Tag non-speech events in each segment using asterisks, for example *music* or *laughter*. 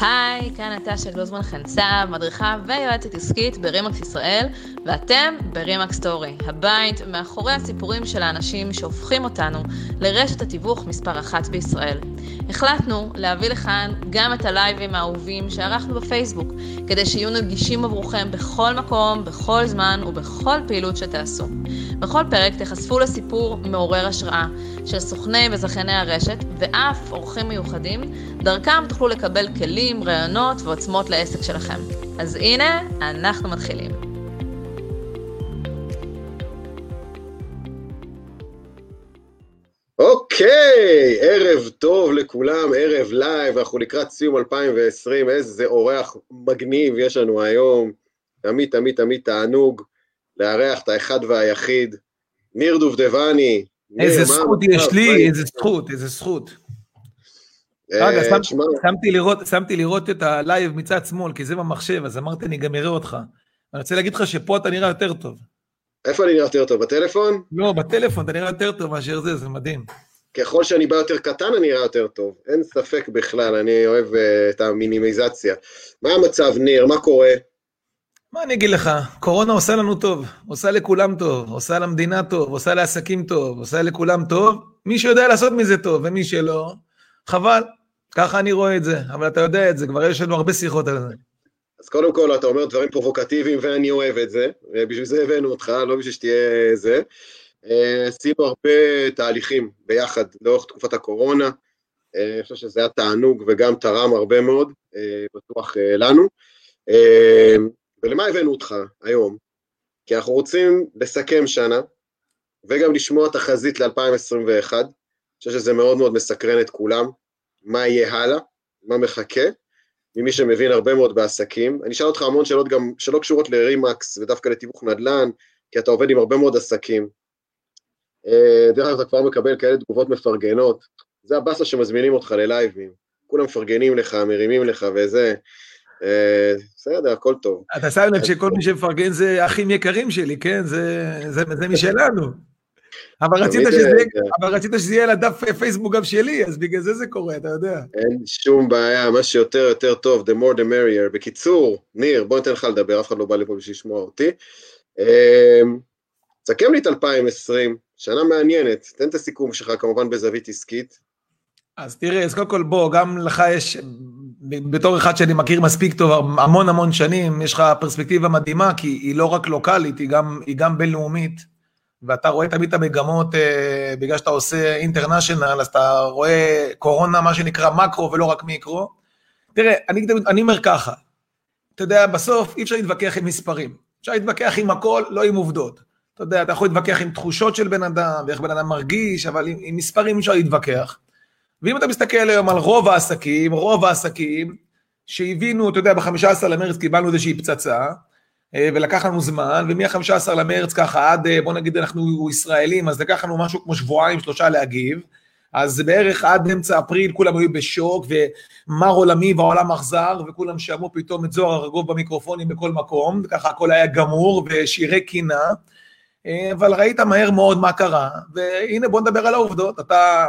היי, כאן נטשה גלוזמן חנצב, מדריכה ויועצת עסקית ברימקס ישראל, ואתם ברימקס סטורי, הבית מאחורי הסיפורים של האנשים שהופכים אותנו לרשת התיווך מספר אחת בישראל. החלטנו להביא לכאן גם את הלייבים האהובים שערכנו בפייסבוק, כדי שיהיו נגישים עבורכם בכל מקום, בכל זמן ובכל פעילות שתעשו. בכל פרק תחשפו לסיפור מעורר השראה של סוכני וזכייני הרשת, ואף אורחים מיוחדים, דרכם תוכלו לקבל כלים, רעיונות ועוצמות לעסק שלכם. אז הנה, אנחנו מתחילים. אוקיי, ערב טוב לכולם, ערב live, אנחנו לקראת סיום 2020, איזה אורח מגניב יש לנו היום. תמיד תמיד תמיד תענוג לארח את האחד והיחיד, ניר דובדבני. איזה זכות יש לי, איזה זכות, איזה זכות. רגע, שמתי לראות את ה live מצד שמאל, כי זה במחשב, אז אמרתי, אני גם אראה אותך. אני רוצה להגיד לך שפה אתה נראה יותר טוב. איפה אני נראה יותר טוב? בטלפון? לא, בטלפון אתה נראה יותר טוב מאשר זה, זה מדהים. ככל שאני בא יותר קטן אני נראה יותר טוב, אין ספק בכלל, אני אוהב uh, את המינימיזציה. מה המצב, ניר? מה קורה? מה אני אגיד לך, קורונה עושה לנו טוב, עושה לכולם טוב, עושה למדינה טוב, עושה לעסקים טוב, עושה לכולם טוב, מי שיודע לעשות מזה טוב, ומי שלא, חבל, ככה אני רואה את זה, אבל אתה יודע את זה, כבר יש לנו הרבה שיחות על זה. אז קודם כל, אתה אומר דברים פרובוקטיביים, ואני אוהב את זה, ובשביל זה הבאנו אותך, לא בשביל שתהיה זה. אה, עשינו הרבה תהליכים ביחד לאורך תקופת הקורונה, אה, אני חושב שזה היה תענוג וגם תרם הרבה מאוד, אה, בטוח לנו. ולמה הבאנו אותך היום? כי אנחנו רוצים לסכם שנה, וגם לשמוע תחזית ל-2021, אני חושב שזה מאוד מאוד מסקרן את כולם, מה יהיה הלאה, מה מחכה, ממי שמבין הרבה מאוד בעסקים. אני אשאל אותך המון שאלות גם שלא קשורות לרימקס ודווקא לתיווך נדל"ן, כי אתה עובד עם הרבה מאוד עסקים. אה, דרך אגב, אתה כבר מקבל כאלה תגובות מפרגנות, זה הבאסה שמזמינים אותך ללייבים, כולם מפרגנים לך, מרימים לך וזה. אה, בסדר, הכל טוב. אתה שם לב שכל מי שמפרגן זה אחים יקרים שלי, כן? זה משלנו. אבל רצית, שזה, אבל רצית שזה יהיה על הדף פייסבוק גם שלי, אז בגלל זה זה קורה, אתה יודע. אין שום בעיה, מה שיותר יותר טוב, the more the merrier. בקיצור, ניר, בוא ניתן לך לדבר, אף אחד לא בא לפה בשביל לשמוע אותי. אמ, סכם לי את 2020, שנה מעניינת, תן את הסיכום שלך כמובן בזווית עסקית. אז תראה, אז קודם כל בוא, גם לך יש, בתור אחד שאני מכיר מספיק טוב המון המון שנים, יש לך פרספקטיבה מדהימה, כי היא לא רק לוקאלית, היא גם, היא גם בינלאומית. ואתה רואה תמיד את המגמות, אה, בגלל שאתה עושה אינטרנשיונל, אז אתה רואה קורונה, מה שנקרא מקרו ולא רק מיקרו. תראה, אני, אני אומר ככה, אתה יודע, בסוף אי אפשר להתווכח עם מספרים. אפשר להתווכח עם הכל, לא עם עובדות. אתה יודע, אתה יכול להתווכח עם תחושות של בן אדם, ואיך בן אדם מרגיש, אבל עם, עם מספרים אי אפשר להתווכח. ואם אתה מסתכל היום על רוב העסקים, רוב העסקים שהבינו, אתה יודע, ב-15 למרץ קיבלנו איזושהי פצצה, ולקח לנו זמן, ומ-15 למרץ ככה עד, אה, בוא נגיד אנחנו ישראלים, אז לקח לנו משהו כמו שבועיים, שלושה להגיב, אז בערך עד אמצע אפריל כולם היו בשוק, ומר עולמי והעולם אכזר, וכולם שמעו פתאום את זוהר ארגוב במיקרופונים בכל מקום, וככה הכל היה גמור, ושירי קינה, אה, אבל ראית מהר מאוד מה קרה, והנה בוא נדבר על העובדות, אתה,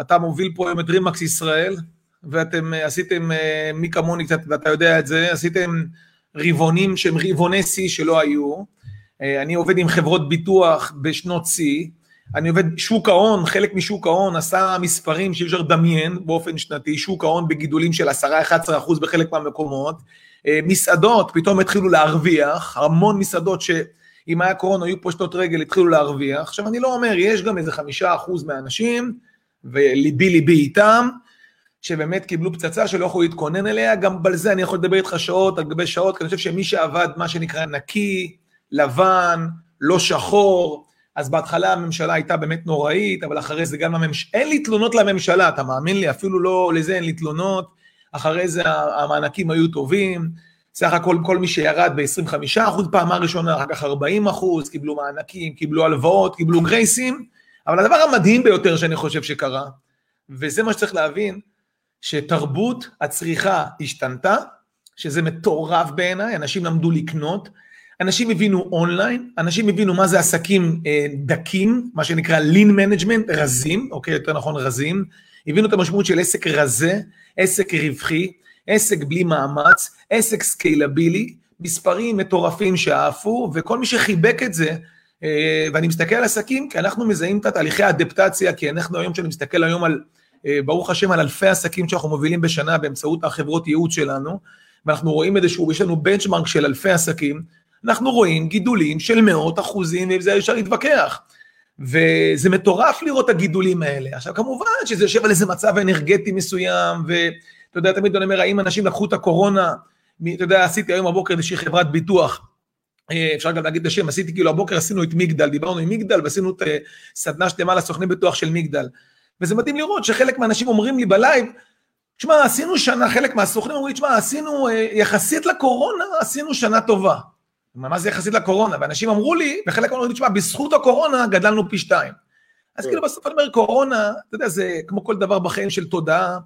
אתה מוביל פה היום את רימקס ישראל, ואתם עשיתם, מי כמוני קצת, ואתה יודע את זה, עשיתם רבעונים שהם רבעוני שיא שלא היו, אה, אני עובד עם חברות ביטוח בשנות שיא, אני עובד, שוק ההון, חלק משוק ההון עשה מספרים שאי אפשר לדמיין באופן שנתי, שוק ההון בגידולים של 10-11 אחוז בחלק מהמקומות, אה, מסעדות פתאום התחילו להרוויח, המון מסעדות שאם היה קורונה היו פושטות רגל התחילו להרוויח, עכשיו אני לא אומר, יש גם איזה חמישה אחוז מהאנשים, וליבי ליבי איתם, שבאמת קיבלו פצצה שלא יכולו להתכונן אליה, גם על זה אני יכול לדבר איתך שעות על גבי שעות, כי אני חושב שמי שעבד מה שנקרא נקי, לבן, לא שחור, אז בהתחלה הממשלה הייתה באמת נוראית, אבל אחרי זה גם לממשלה, אין לי תלונות לממשלה, אתה מאמין לי? אפילו לא לזה אין לי תלונות, אחרי זה המענקים היו טובים, סך הכל כל מי שירד ב-25% פעמה ראשונה, אחר כך 40%, קיבלו מענקים, קיבלו הלוואות, קיבלו גרייסים, אבל הדבר המדהים ביותר שאני חושב שקרה, וזה מה שצריך להבין, שתרבות הצריכה השתנתה, שזה מטורף בעיניי, אנשים למדו לקנות, אנשים הבינו אונליין, אנשים הבינו מה זה עסקים אה, דקים, מה שנקרא lean management, רזים, אוקיי, יותר נכון רזים, הבינו את המשמעות של עסק רזה, עסק רווחי, עסק בלי מאמץ, עסק scalable י, מספרים מטורפים שעפו, וכל מי שחיבק את זה, אה, ואני מסתכל על עסקים, כי אנחנו מזהים את התהליכי האדפטציה, כי אנחנו היום, כשאני מסתכל היום על, ברוך השם, על אלפי עסקים שאנחנו מובילים בשנה באמצעות החברות ייעוץ שלנו, ואנחנו רואים איזשהו, יש לנו בנצ'מרק של אלפי עסקים, אנחנו רואים גידולים של מאות אחוזים, ועם זה אפשר להתווכח. וזה מטורף לראות את הגידולים האלה. עכשיו, כמובן שזה יושב על איזה מצב אנרגטי מסוים, ואתה יודע, תמיד אני אומר, האם אנשים לקחו את הקורונה, אתה יודע, עשיתי היום בבוקר איזושהי חברת ביטוח, אה, אפשר גם להגיד את השם, עשיתי כאילו הבוקר עשינו את מגדל, דיברנו עם מגדל ועשינו את אה, סדנה שלמה לסוכני ביטוח של מגדל. וזה מדהים לראות שחלק מהאנשים אומרים לי בלייב, תשמע, עשינו שנה, חלק מהסוכנים אומרים, תשמע, עשינו, אה, יחסית לקורונה, עשינו שנה טובה. מה זה יחסית לקורונה? ואנשים אמרו לי, וחלק אמרו לי, תשמע, בזכות הקורונה גדלנו פי שתיים. אז כאילו בסוף אני אומר, קורונה, אתה יודע, זה כמו כל דבר בחיים של תודעה,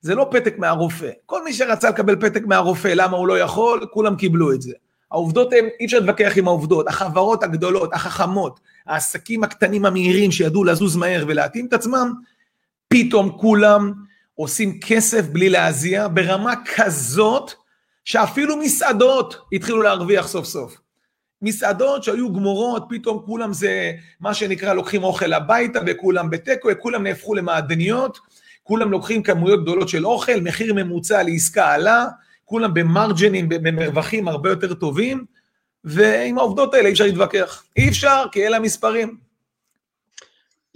זה לא פתק מהרופא. כל מי שרצה לקבל פתק מהרופא, למה הוא לא יכול, כולם קיבלו את זה. העובדות הן, אי אפשר להתווכח עם העובדות, החברות הגדולות, החכמות, העסקים הקטנים המהירים שידעו לזוז מהר ולהתאים את עצמם, פתאום כולם עושים כסף בלי להזיע, ברמה כזאת שאפילו מסעדות התחילו להרוויח סוף סוף. מסעדות שהיו גמורות, פתאום כולם זה מה שנקרא לוקחים אוכל הביתה וכולם בתיקו, כולם נהפכו למעדניות, כולם לוקחים כמויות גדולות של אוכל, מחיר ממוצע לעסקה עלה, כולם במרג'נים, במרווחים הרבה יותר טובים, ועם העובדות האלה אי אפשר להתווכח. אי אפשר, כי אלה המספרים.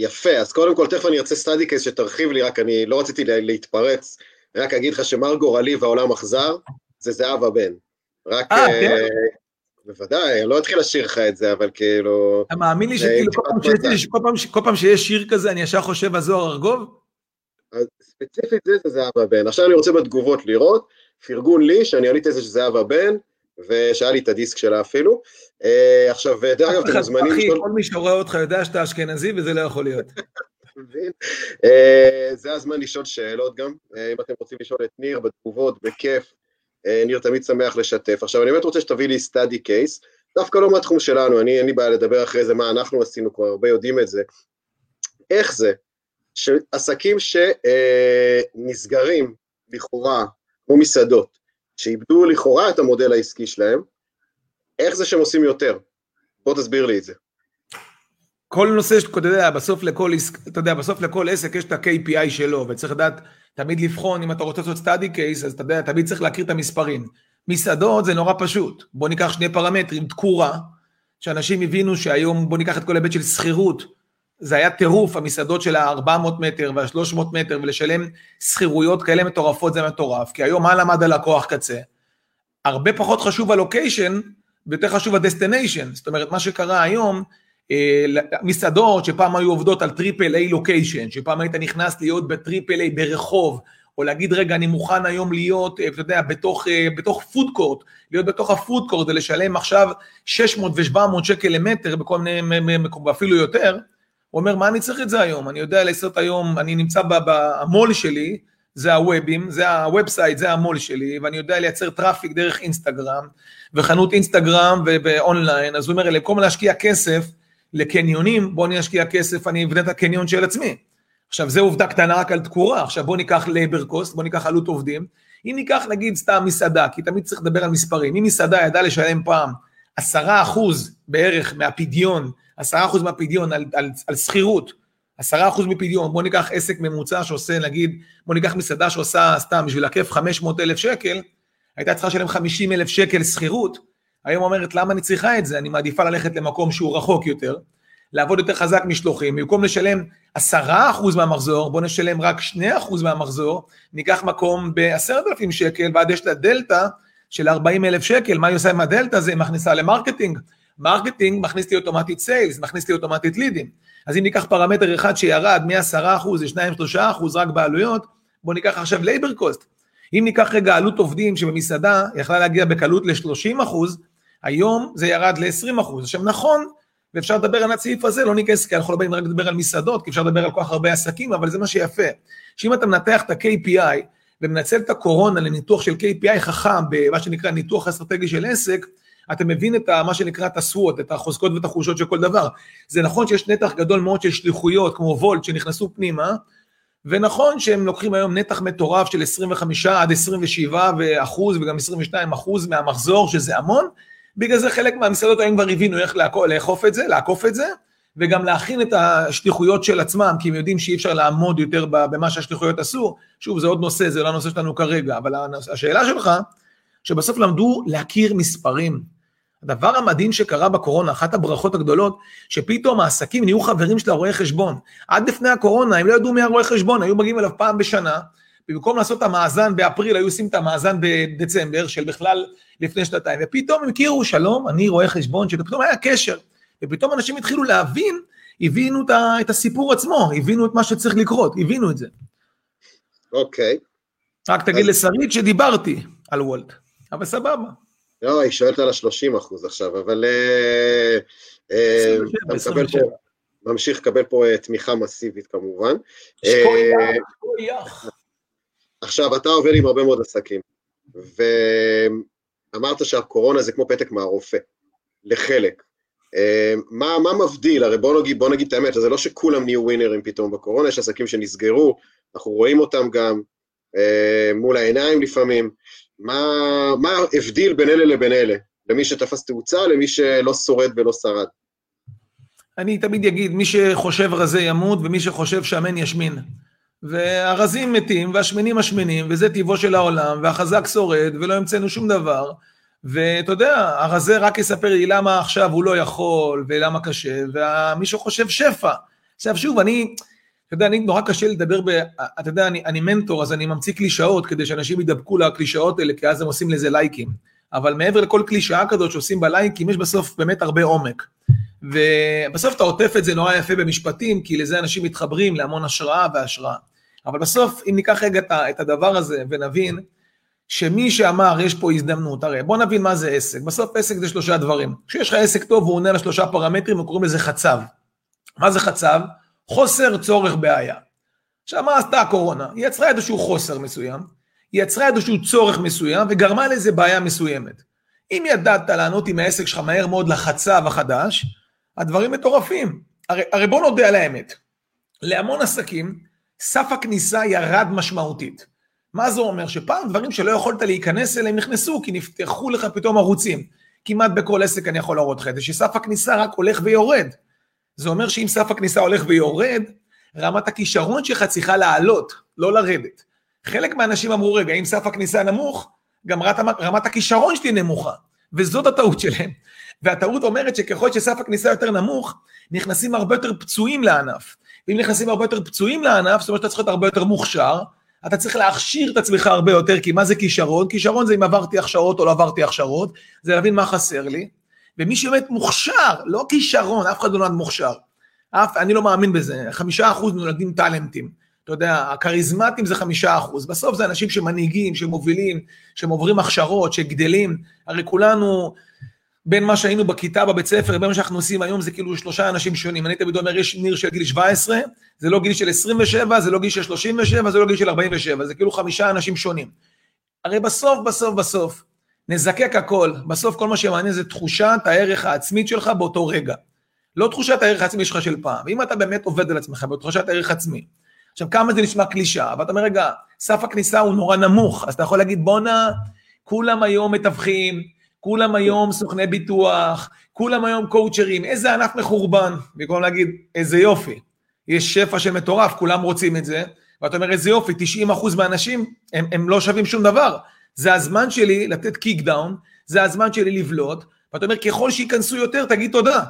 יפה, אז קודם כל תכף אני ארצה סטאדי קייס שתרחיב לי, רק אני לא רציתי להתפרץ, רק אגיד לך שמר גורלי והעולם אכזר, זה זהבה בן. רק... אה, כן? אה, בוודאי, אני לא אתחיל לשיר לך את זה, אבל כאילו... אתה מאמין לי שכאילו כל פעם שיש שיר כזה, אני ישר חושב על זוהר ארגוב? ספציפית זה זה זהבה בן. עכשיו אני רוצה בתגובות לראות, פרגון לי, שאני עליתי את זה שזה זהבה בן, ושהיה לי את הדיסק שלה אפילו. אה, עכשיו, דרך אגב, אתם מוזמנים... אחי, כל מי שרואה אותך יודע שאתה אשכנזי, וזה לא יכול להיות. *laughs* זה הזמן לשאול שאלות גם, אם אתם רוצים לשאול את ניר בתגובות, בכיף, אה, ניר תמיד שמח לשתף. עכשיו, אני באמת רוצה שתביא לי סטאדי קייס, דווקא לא מהתחום שלנו, אני אין לי בעיה לדבר אחרי זה מה אנחנו עשינו, כבר הרבה יודעים את זה. איך זה שעסקים שנסגרים לכאורה, כמו מסעדות, שאיבדו לכאורה את המודל העסקי שלהם, איך זה שהם עושים יותר? בוא תסביר לי את זה. כל נושא, אתה יודע, בסוף לכל, אתה יודע, בסוף לכל עסק יש את ה-KPI שלו, וצריך לדעת תמיד לבחון, אם אתה רוצה לעשות סטאדי קייס, אז אתה יודע, תמיד צריך להכיר את המספרים. מסעדות זה נורא פשוט. בוא ניקח שני פרמטרים, תקורה, שאנשים הבינו שהיום, בוא ניקח את כל ההיבט של שכירות, זה היה טירוף, המסעדות של ה-400 מטר וה-300 מטר, ולשלם שכירויות כאלה מטורפות זה מטורף, כי היום מה למד הלקוח קצה? הרבה פחות חשוב ה location, ויותר חשוב ה destination. זאת אומרת, מה שקרה היום, אה, מסעדות שפעם היו עובדות על triple A location, שפעם היית נכנס להיות ב triple A ברחוב, או להגיד רגע אני מוכן היום להיות, אה, אתה יודע, בתוך, אה, בתוך food court, להיות בתוך ה food court ולשלם עכשיו 600 ו-700 שקל למטר בכל מיני ואפילו יותר, הוא אומר מה אני צריך את זה היום, אני יודע לעשות היום, אני נמצא במו"ל שלי, זה הוובים, זה הוובסייט, זה המו"ל שלי, ואני יודע לייצר traffic דרך אינסטגרם, וחנות אינסטגרם ואונליין, אז הוא אומר, במקום להשקיע כסף, לקניונים, בוא אני אשקיע כסף, אני אבנה את הקניון של עצמי. עכשיו, זו עובדה קטנה רק על תקורה, עכשיו בוא ניקח labor cost, בוא ניקח עלות עובדים. אם ניקח נגיד סתם מסעדה, כי תמיד צריך לדבר על מספרים, אם מסעדה ידעה לשלם פעם עשרה אחוז בערך מהפדיון, עשרה אחוז מהפדיון על, על, על שכירות, עשרה אחוז מפדיון, בוא ניקח עסק ממוצע שעושה נגיד, בוא ניקח מסעדה שעושה סתם בשביל הכיף 500 אלף שקל, הייתה צריכה לשלם 50 אלף שקל שכירות, היום אומרת, למה אני צריכה את זה? אני מעדיפה ללכת למקום שהוא רחוק יותר, לעבוד יותר חזק משלוחים, במקום לשלם עשרה אחוז מהמחזור, בוא נשלם רק שני אחוז מהמחזור, ניקח מקום בעשרת אלפים שקל, ועוד יש לה דלתא של 40 אלף שקל, מה היא עושה עם הדלתא הזה? היא מכניסה ל marketing. marketing מכניס לי אוטומטית sales, מכניס לי אוטומטית לידים. אז אם ניקח פרמטר אחד שירד מ-10% ל-2-3% רק בעלויות, בוא ניקח עכשיו labor cost. אם ניקח רגע עלות עובדים שבמסעדה יכלה להגיע בקלות ל-30 אחוז, היום זה ירד ל-20 אחוז. עכשיו נכון, ואפשר לדבר על הסעיף הזה, לא ניכנס, כי אנחנו לא באים רק לדבר על מסעדות, כי אפשר לדבר על כל כך הרבה עסקים, אבל זה מה שיפה. שאם אתה מנתח את ה-KPI ומנצל את הקורונה לניתוח של KPI חכם, במה שנקרא ניתוח אסטרטגי של עסק, אתה מבין את מה שנקרא את הסוואט, את החוזקות ואת החולשות של כל דבר. זה נכון שיש נתח גדול מאוד של שליחויות, כמו וולט, שנכנסו פנימה, ונכון שהם לוקחים היום נתח מטורף של 25 עד 27 אחוז וגם 22 אחוז מהמחזור, שזה המון, בגלל זה חלק מהמסעדות היום כבר הבינו איך לאכוף את זה, לעקוף את זה, וגם להכין את השליחויות של עצמם, כי הם יודעים שאי אפשר לעמוד יותר במה שהשליחויות עשו. שוב, זה עוד נושא, זה לא הנושא שלנו כרגע, אבל השאלה שלך, שבסוף למדו להכיר מספרים. הדבר המדהים שקרה בקורונה, אחת הברכות הגדולות, שפתאום העסקים נהיו חברים של הרואי חשבון. עד לפני הקורונה הם לא ידעו מי הרואי חשבון, היו מגיעים אליו פעם בשנה, ובמקום לעשות את המאזן באפריל, היו עושים את המאזן בדצמבר, של בכלל לפני שנתיים, ופתאום הם הכירו, שלום, אני רואה חשבון, שפתאום היה קשר, ופתאום אנשים התחילו להבין, הבינו את הסיפור עצמו, הבינו את מה שצריך לקרות, הבינו את זה. אוקיי. רק תגיד לשרית שדיברתי על וולט, אבל סבבה. לא, היא שואלת על ה-30 אחוז עכשיו, אבל אה, אה, אתה מקבל פה, ממשיך לקבל פה אה, תמיכה מסיבית כמובן. עכשיו, אתה עובד עם הרבה מאוד עסקים, ואמרת שהקורונה זה כמו פתק מהרופא, לחלק. מה, מה מבדיל? הרי בוא נגיד, בוא נגיד את האמת, זה לא שכולם נהיו ווינרים פתאום בקורונה, יש עסקים שנסגרו, אנחנו רואים אותם גם מול העיניים לפעמים. מה, מה ההבדיל בין אלה לבין אלה? למי שתפס תאוצה, למי שלא שורד ולא שרד? אני תמיד אגיד, מי שחושב רזה ימות, ומי שחושב שמן ישמין. והרזים מתים, והשמנים משמינים, וזה טיבו של העולם, והחזק שורד, ולא המצאנו שום דבר. ואתה יודע, הרזה רק יספר לי למה עכשיו הוא לא יכול, ולמה קשה, ומי שחושב שפע. עכשיו שוב, אני, אתה יודע, אני נורא קשה לדבר ב... אתה יודע, אני, אני מנטור, אז אני ממציא קלישאות כדי שאנשים ידבקו לקלישאות האלה, כי אז הם עושים לזה לייקים. אבל מעבר לכל קלישאה כזאת שעושים בלייקים, יש בסוף באמת הרבה עומק. ובסוף אתה עוטף את זה נורא יפה במשפטים, כי לזה אנשים מתחברים להמון השראה והשראה. אבל בסוף, אם ניקח רגע את הדבר הזה ונבין, שמי שאמר יש פה הזדמנות, הרי בוא נבין מה זה עסק. בסוף עסק זה שלושה דברים. כשיש לך עסק טוב והוא עונה לשלושה פרמטרים, וקוראים לזה חצב. מה זה חצב? חוסר צורך בעיה. עכשיו, מה עשתה הקורונה? היא יצרה איזשהו חוסר מסוים, היא יצרה איזשהו צורך מסוים וגרמה לאיזה בעיה מסוימת. אם ידעת לענות עם העסק שלך מהר מאוד לחצב החדש, הדברים מטורפים. הרי, הרי בוא נודה על האמת, להמון עסקים, סף הכניסה ירד משמעותית. מה זה אומר? שפעם דברים שלא יכולת להיכנס אליהם נכנסו, כי נפתחו לך פתאום ערוצים. כמעט בכל עסק אני יכול להראות לך את זה, שסף הכניסה רק הולך ויורד. זה אומר שאם סף הכניסה הולך ויורד, רמת הכישרון שלך צריכה לעלות, לא לרדת. חלק מהאנשים אמרו, רגע, אם סף הכניסה נמוך, גם רמת, רמת הכישרון שלי נמוכה, וזאת הטעות שלהם. והטעות אומרת שככל שסף הכניסה יותר נמוך, נכנסים הרבה יותר פצועים לענף. ואם נכנסים הרבה יותר פצועים לענף, זאת אומרת שאתה צריך להיות הרבה יותר מוכשר, אתה צריך להכשיר את עצמך הרבה יותר, כי מה זה כישרון? כישרון זה אם עברתי הכשרות או לא עברתי הכשרות, זה להבין מה חסר לי, ומי שבאמת מוכשר, לא כישרון, אף אחד לא נולד מוכשר. אף, אני לא מאמין בזה, חמישה אחוז נולדים טאלנטים. אתה יודע, הכריזמטים זה חמישה אחוז, בסוף זה אנשים שמנהיגים, שמובילים, שהם עוברים הכשרות, שגדלים, הרי כולנו, בין מה שהיינו בכיתה בבית ספר לבין מה שאנחנו עושים היום זה כאילו שלושה אנשים שונים. אני תמיד אומר, יש ניר של גיל 17, זה לא גיל של 27, זה לא גיל של 37, זה לא גיל של 47, זה כאילו חמישה אנשים שונים. הרי בסוף, בסוף, בסוף, נזקק הכל, בסוף כל מה שמעניין זה תחושת הערך העצמית שלך באותו רגע. לא תחושת הערך העצמי שלך של פעם. ואם אתה באמת עובד על עצמך בתחושת הערך עצמי, עכשיו כמה זה נשמע קלישה, ואתה אומר רגע, סף הכניסה הוא נורא נמוך, אז אתה יכול להגיד בואנה, כולם היום מתווכים, כולם היום סוכני ביטוח, כולם היום קואוצ'רים, איזה ענף מחורבן, במקום להגיד איזה יופי, יש שפע של מטורף, כולם רוצים את זה, ואתה אומר איזה יופי, 90% מהאנשים הם, הם לא שווים שום דבר, זה הזמן שלי לתת קיק דאון, זה הזמן שלי לבלוט, ואתה אומר, ככל שייכנסו יותר, תגיד תודה.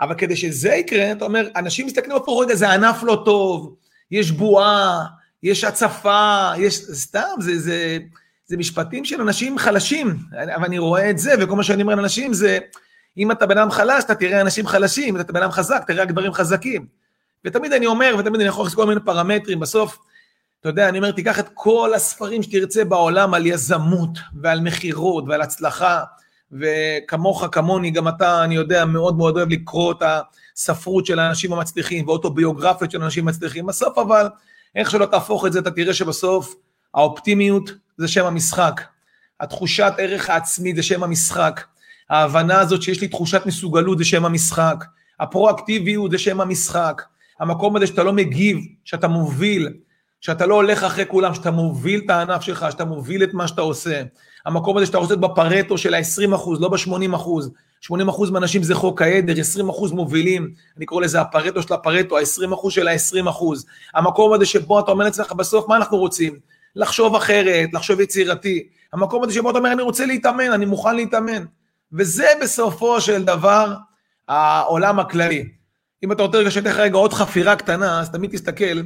אבל כדי שזה יקרה, אתה אומר, אנשים מסתכלים פה, רגע, זה ענף לא טוב, יש בועה, יש הצפה, יש, סתם, זה, זה, זה משפטים של אנשים חלשים, אבל אני רואה את זה, וכל מה שאני אומר לאנשים זה, אם אתה בן אדם חלש, אתה תראה אנשים חלשים, אם אתה בן אדם חזק, תראה רק דברים חזקים. ותמיד אני אומר, ותמיד אני יכול לעשות כל מיני פרמטרים, בסוף, אתה יודע, אני אומר, תיקח את כל הספרים שתרצה בעולם על יזמות ועל מכירות ועל הצלחה, וכמוך, כמוני, גם אתה, אני יודע, מאוד מאוד אוהב לקרוא את הספרות של האנשים המצליחים ואוטוביוגרפיות של אנשים מצליחים. בסוף אבל, איך שלא תהפוך את זה, אתה תראה שבסוף האופטימיות זה שם המשחק. התחושת ערך העצמי זה שם המשחק. ההבנה הזאת שיש לי תחושת מסוגלות זה שם המשחק. הפרואקטיביות זה שם המשחק. המקום הזה שאתה לא מגיב, שאתה מוביל, שאתה לא הולך אחרי כולם, שאתה מוביל את הענף שלך, שאתה מוביל את מה שאתה עושה. המקום הזה שאתה עושה בפרטו של ה-20 אחוז, לא ב-80 אחוז. 80 אחוז מהאנשים זה חוק העדר, 20 אחוז מובילים, אני קורא לזה הפרטו של הפרטו, ה-20 אחוז של ה-20 אחוז. המקום הזה שבו אתה אומר לעצמך, בסוף מה אנחנו רוצים? לחשוב אחרת, לחשוב יצירתי. המקום הזה שבו אתה אומר, אני רוצה להתאמן, אני מוכן להתאמן. וזה בסופו של דבר העולם הכללי. אם אתה רוצה לך רגע עוד חפירה קטנה, אז תמיד תסתכל,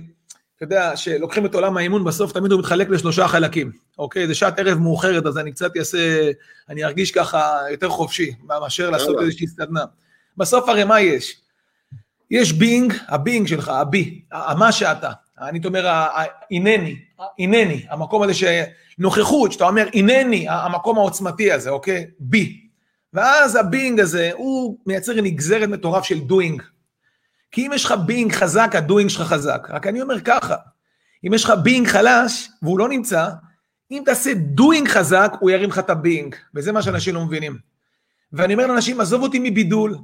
אתה יודע, שלוקחים את עולם האימון, בסוף תמיד הוא מתחלק לשלושה חלקים, אוקיי? זה שעת ערב מאוחרת, אז אני קצת אעשה, אני ארגיש ככה יותר חופשי, מאשר לעשות איזושהי סדנה. בסוף הרי מה יש? יש being, ה being שלך, ה be, המה שאתה. אני אומר, הנני, הנני, המקום הזה שנוכחות, שאתה אומר, הנני, המקום העוצמתי הזה, אוקיי? be. ואז ה being הזה, הוא מייצר נגזרת מטורף של doing. כי אם יש לך being חזק, ה doing שלך חזק. רק אני אומר ככה, אם יש לך being חלש, והוא לא נמצא, אם תעשה doing חזק, הוא ירים לך את ה being. וזה מה שאנשים לא מבינים. ואני אומר לאנשים, עזוב אותי מבידול,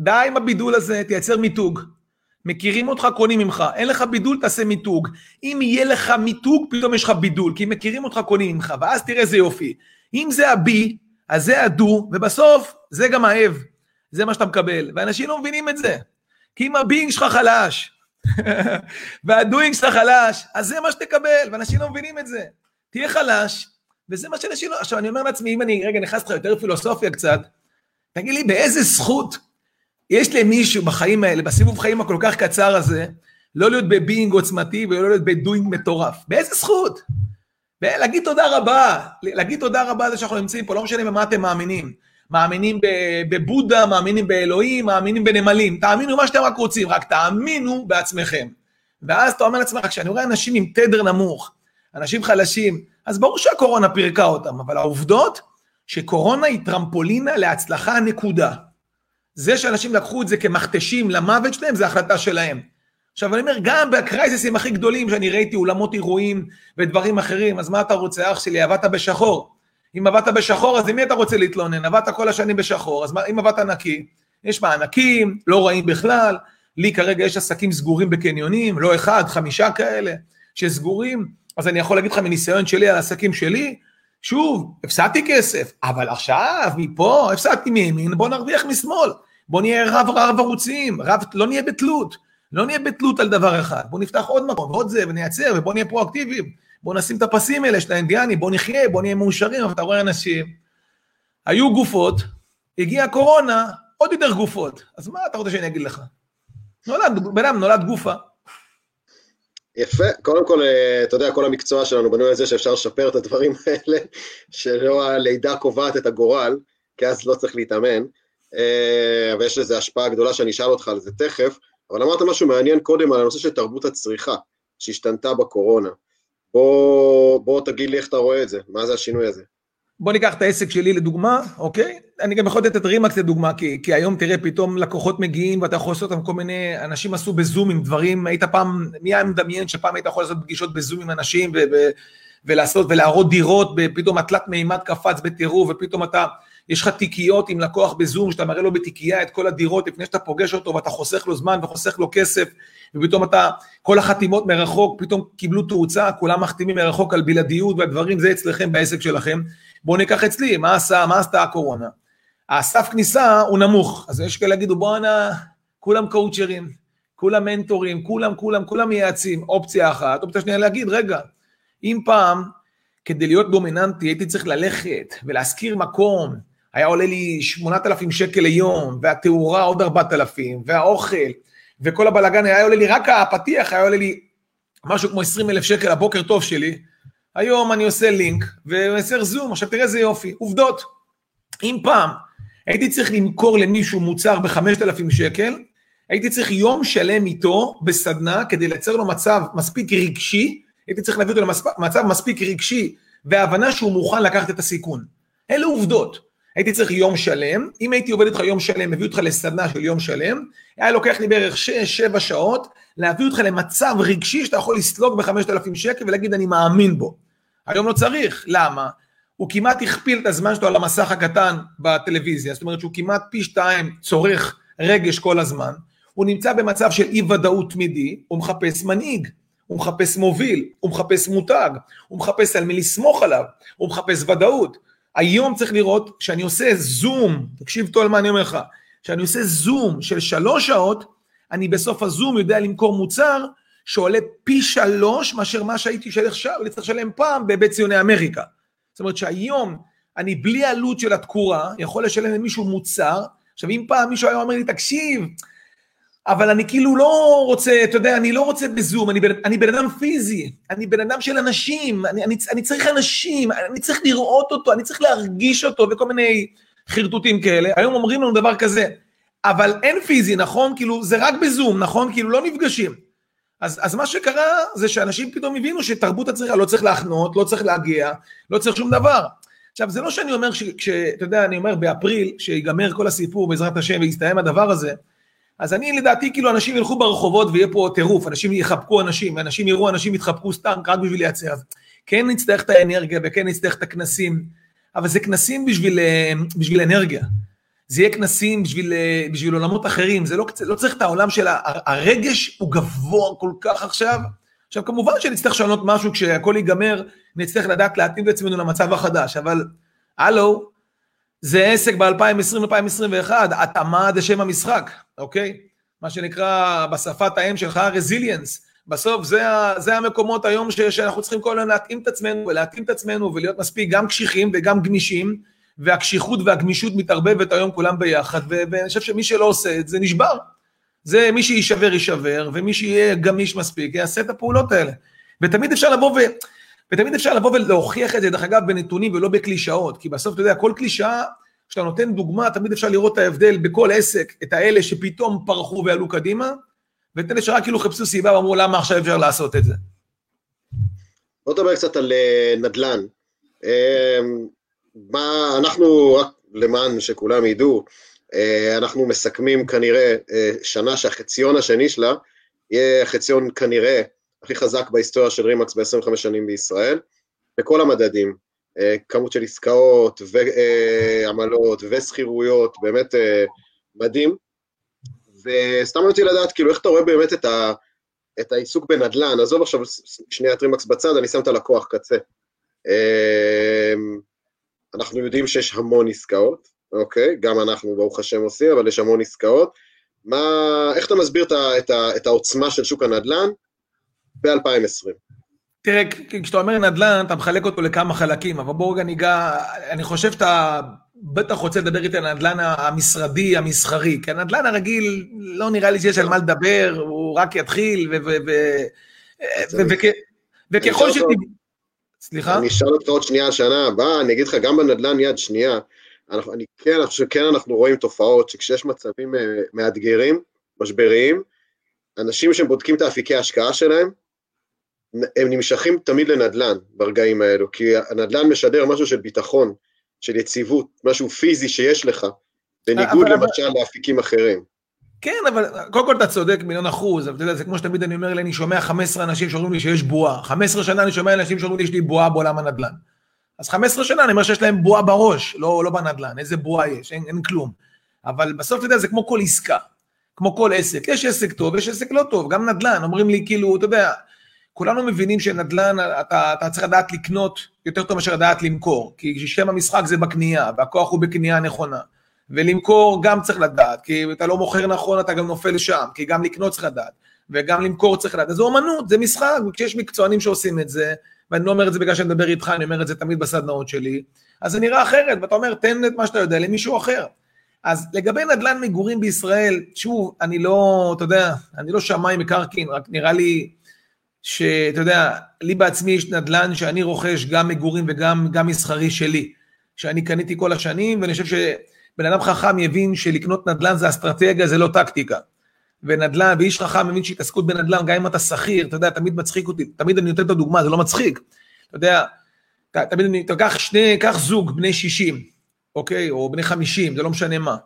די עם הבידול הזה, תייצר מיתוג. מכירים אותך, קונים ממך. אין לך בידול, תעשה מיתוג. אם יהיה לך מיתוג, פתאום יש לך בידול, כי מכירים אותך, קונים ממך. ואז תראה איזה יופי. אם זה ה be, אז זה ה do, ובסוף זה גם ה have. זה מה שאתה מקבל. ואנשים לא מבינים את זה. כי אם ה being שלך חלש, *laughs* וה doing שלך חלש, אז זה מה שתקבל, ואנשים לא מבינים את זה. תהיה חלש, וזה מה שאנשים לא... עכשיו, אני אומר לעצמי, אם אני רגע נכנס לך יותר פילוסופיה קצת, תגיד לי, באיזה זכות יש למישהו בחיים האלה, בסיבוב חיים הכל כך קצר הזה, לא להיות ב being עוצמתי ולא להיות ב doing מטורף? באיזה זכות? להגיד תודה רבה, להגיד תודה רבה על זה שאנחנו נמצאים פה, לא משנה במה אתם מאמינים. מאמינים בבודה, מאמינים באלוהים, מאמינים בנמלים. תאמינו מה שאתם רק רוצים, רק תאמינו בעצמכם. ואז אתה אומר לעצמך, כשאני רואה אנשים עם תדר נמוך, אנשים חלשים, אז ברור שהקורונה פירקה אותם, אבל העובדות, שקורונה היא טרמפולינה להצלחה נקודה. זה שאנשים לקחו את זה כמכתשים למוות שלהם, זה החלטה שלהם. עכשיו אני אומר, גם בקרייסיסים הכי גדולים שאני ראיתי, אולמות אירועים ודברים אחרים, אז מה אתה רוצה, אח שלי, עבדת בשחור. אם עבדת בשחור, אז עם מי אתה רוצה להתלונן? עבדת כל השנים בשחור, אז אם עבדת נקי, יש מענקים, לא רעים בכלל, לי כרגע יש עסקים סגורים בקניונים, לא אחד, חמישה כאלה, שסגורים, אז אני יכול להגיד לך מניסיון שלי על העסקים שלי, שוב, הפסדתי כסף, אבל עכשיו, מפה, הפסדתי מימין, בוא נרוויח משמאל, בוא נהיה רב רב ערוצים, רב, לא נהיה בתלות, לא נהיה בתלות על דבר אחד, בוא נפתח עוד מקום ועוד זה, ונייצר, ובוא נהיה פרואקטיביים. בוא נשים את הפסים האלה של האינדיאני, בוא נחיה, בוא נהיה מאושרים, אבל אתה רואה אנשים, היו גופות, הגיעה קורונה, עוד יותר גופות. אז מה אתה רוצה שאני אגיד לך? נולד, בן אדם נולד גופה. יפה, קודם כל, אה, אתה יודע, כל המקצוע שלנו בנוי על זה שאפשר לשפר את הדברים *laughs* האלה, שלא הלידה קובעת את הגורל, כי אז לא צריך להתאמן, אה, ויש לזה השפעה גדולה שאני אשאל אותך על זה תכף, אבל אמרת משהו מעניין קודם על הנושא של תרבות הצריכה, שהשתנתה בקורונה. בוא, בוא תגיד לי איך אתה רואה את זה, מה זה השינוי הזה. בוא ניקח את העסק שלי לדוגמה, אוקיי? אני גם יכול לתת את רימקס לדוגמה, כי, כי היום תראה, פתאום לקוחות מגיעים ואתה יכול לעשות אותם כל מיני, אנשים עשו בזום עם דברים, היית פעם, מי היה מדמיין שפעם היית יכול לעשות פגישות בזום עם אנשים ו, ו, ולעשות ולהראות דירות, ופתאום התלת מימד קפץ בטירוף, ופתאום אתה, יש לך תיקיות עם לקוח בזום, שאתה מראה לו בתיקייה את כל הדירות לפני שאתה פוגש אותו ואתה חוסך לו זמן וחוסך לו כסף, ופתאום אתה, כל החתימות מרחוק פתאום קיבלו תאוצה, כולם מחתימים מרחוק על בלעדיות והדברים, זה אצלכם בעסק שלכם. בואו ניקח אצלי, מה עשה, מה עשתה הקורונה? הסף כניסה הוא נמוך, אז יש כאלה יגידו בואנה, כולם קואוצ'רים, כולם מנטורים, כולם, כולם, כולם מייעצים, אופציה אחת, אופציה שנייה להגיד, רגע, אם פעם, כדי להיות דומיננטי הייתי צריך ללכת ולהשכיר מקום, היה עולה לי 8,000 שקל ליום, והתאורה עוד 4,000, והאוכל, וכל הבלאגן היה עולה לי, רק הפתיח היה עולה לי משהו כמו 20 אלף שקל הבוקר טוב שלי. היום אני עושה לינק ומסר זום, עכשיו תראה איזה יופי, עובדות. אם פעם הייתי צריך למכור למישהו מוצר ב-5,000 שקל, הייתי צריך יום שלם איתו בסדנה כדי לייצר לו מצב מספיק רגשי, הייתי צריך להביא אותו למצב מספיק רגשי והבנה שהוא מוכן לקחת את הסיכון. אלה עובדות. הייתי צריך יום שלם, אם הייתי עובד איתך יום שלם, מביא אותך לסדנה של יום שלם, היה לוקח לי בערך 6-7 שעות, להביא אותך למצב רגשי שאתה יכול לסלוג ב-5,000 שקל ולהגיד אני מאמין בו. היום לא צריך, למה? הוא כמעט הכפיל את הזמן שלו על המסך הקטן בטלוויזיה, זאת אומרת שהוא כמעט פי שתיים צורך רגש כל הזמן, הוא נמצא במצב של אי ודאות תמידי, הוא מחפש מנהיג, הוא מחפש מוביל, הוא מחפש מותג, הוא מחפש על מי לסמוך עליו, הוא מחפש ודאות. היום צריך לראות, כשאני עושה זום, תקשיב טוב על מה אני אומר לך, כשאני עושה זום של שלוש שעות, אני בסוף הזום יודע למכור מוצר שעולה פי שלוש מאשר מה שהייתי צריך לשלם פעם בבית ציוני אמריקה. זאת אומרת שהיום אני בלי עלות של התקורה יכול לשלם למישהו מוצר, עכשיו אם פעם מישהו היה אומר לי תקשיב, אבל אני כאילו לא רוצה, אתה יודע, אני לא רוצה בזום, אני בן, אני בן אדם פיזי, אני בן אדם של אנשים, אני, אני, אני צריך אנשים, אני צריך לראות אותו, אני צריך להרגיש אותו וכל מיני חרטוטים כאלה. היום אומרים לנו דבר כזה, אבל אין פיזי, נכון? כאילו, זה רק בזום, נכון? כאילו, לא נפגשים. אז, אז מה שקרה זה שאנשים פתאום הבינו שתרבות הצריכה לא צריך להחנות, לא צריך להגיע, לא צריך שום דבר. עכשיו, זה לא שאני אומר, שאתה יודע, אני אומר באפריל, שיגמר כל הסיפור בעזרת השם ויסתיים הדבר הזה, אז אני לדעתי כאילו אנשים ילכו ברחובות ויהיה פה טירוף, אנשים יחבקו אנשים, אנשים יראו אנשים יתחבקו סתם רק בשביל לייצר. כן נצטרך את האנרגיה וכן נצטרך את הכנסים, אבל זה כנסים בשביל, אה, בשביל אנרגיה. זה יהיה כנסים בשביל, אה, בשביל עולמות אחרים, זה לא, לא צריך את העולם של הרגש הוא גבוה כל כך עכשיו. עכשיו כמובן שנצטרך לשנות משהו כשהכול ייגמר, נצטרך לדעת להתאים את עצמנו למצב החדש, אבל הלו, זה עסק ב-2020-2021, התאמה זה שם המשחק, אוקיי? מה שנקרא בשפת האם שלך רזיליאנס. בסוף זה, זה המקומות היום ש, שאנחנו צריכים כל הזמן להתאים את עצמנו ולהתאים את עצמנו ולהיות מספיק גם קשיחים וגם גמישים, והקשיחות והגמישות מתערבבת היום כולם ביחד, ואני חושב שמי שלא עושה את זה נשבר. זה מי שיישבר יישבר, ומי שיהיה גמיש מספיק יעשה את הפעולות האלה. ותמיד אפשר לבוא ו... ותמיד אפשר לבוא ולהוכיח את זה, דרך אגב, בנתונים ולא בקלישאות, כי בסוף, אתה יודע, כל קלישאה, כשאתה נותן דוגמה, תמיד אפשר לראות את ההבדל בכל עסק, את האלה שפתאום פרחו ועלו קדימה, ואת אלה שרק כאילו חיפשו סיבה ואמרו למה עכשיו אפשר לעשות את זה. בוא נדבר קצת על אה, נדל"ן. אה, מה, אנחנו, רק למען שכולם ידעו, אה, אנחנו מסכמים כנראה שנה שהחציון השני שלה יהיה החציון כנראה הכי חזק בהיסטוריה של רימקס ב-25 שנים בישראל, בכל המדדים, אה, כמות של עסקאות ועמלות ושכירויות, באמת אה, מדהים. וסתם רציתי לדעת, כאילו, איך אתה רואה באמת את, ה, את העיסוק בנדל"ן, עזוב עכשיו שנייה את רימקס בצד, אני שם את הלקוח קצה. אה, אנחנו יודעים שיש המון עסקאות, אוקיי? גם אנחנו, ברוך השם, עושים, אבל יש המון עסקאות. מה, איך אתה מסביר את, ה, את, ה, את העוצמה של שוק הנדל"ן, ב-2020. תראה, כשאתה אומר נדל"ן, אתה מחלק אותו לכמה חלקים, אבל בואו רגע ניגע, אני חושב שאתה בטח רוצה לדבר איתי על הנדל"ן המשרדי, המסחרי, כי הנדל"ן הרגיל, לא נראה לי שיש על מה לדבר, הוא רק יתחיל, וככל ש... סליחה? אני אשאל אותך עוד שנייה שנה הבאה, אני אגיד לך, גם בנדל"ן יד שנייה, אני כן, אני חושב שכן אנחנו רואים תופעות שכשיש מצבים אה, מאתגרים, משבריים, אנשים שבודקים את האפיקי ההשקעה שלהם, הם נמשכים תמיד לנדל"ן ברגעים האלו, כי הנדל"ן משדר משהו של ביטחון, של יציבות, משהו פיזי שיש לך, בניגוד אבל, למשל. לאפיקים אחרים. כן, אבל קודם כל אתה צודק מיליון אחוז, אבל אתה יודע, זה כמו שתמיד אני אומר אני שומע 15 אנשים שאומרים לי שיש בועה. 15 שנה אני שומע אנשים שאומרים לי, יש לי בועה בעולם הנדל"ן. אז 15 שנה אני אומר שיש להם בועה בראש, לא, לא בנדל"ן, איזה בועה יש, אין, אין כלום. אבל בסוף, אתה יודע, זה כמו כל עסקה, כמו כל עסק. יש עסק טוב, יש עסק לא טוב, גם נדל"ן, אומרים לי, כאילו, אתה יודע, כולנו מבינים שנדל"ן, אתה, אתה צריך לדעת לקנות יותר טוב מאשר לדעת למכור, כי שם המשחק זה בקנייה, והכוח הוא בקנייה נכונה. ולמכור גם צריך לדעת, כי אתה לא מוכר נכון, אתה גם נופל שם, כי גם לקנות צריך לדעת, וגם למכור צריך לדעת. אז זו אומנות, זה משחק, וכשיש מקצוענים שעושים את זה, ואני לא אומר את זה בגלל שאני מדבר איתך, אני אומר את זה תמיד בסדנאות שלי, אז זה נראה אחרת, ואתה אומר, תן את מה שאתה יודע למישהו אחר. אז לגבי נדל"ן מגורים בישראל, שוב, אני לא, אתה יודע, אני לא שמאי מקרקעין, רק נראה לי שאתה יודע, לי בעצמי יש נדל"ן שאני רוכש גם מגורים וגם גם מסחרי שלי, שאני קניתי כל השנים, ואני חושב שבן אדם חכם יבין שלקנות נדל"ן זה אסטרטגיה, זה לא טקטיקה. ונדל"ן, ואיש חכם מבין שהתעסקות בנדל"ן, גם אם אתה שכיר, אתה יודע, תמיד מצחיק אותי, תמיד אני נותן את הדוגמה, זה לא מצחיק. אתה יודע, תמיד אני, תקח שני, קח זוג בני 60, אוקיי, או בני 50, זה לא משנה מה.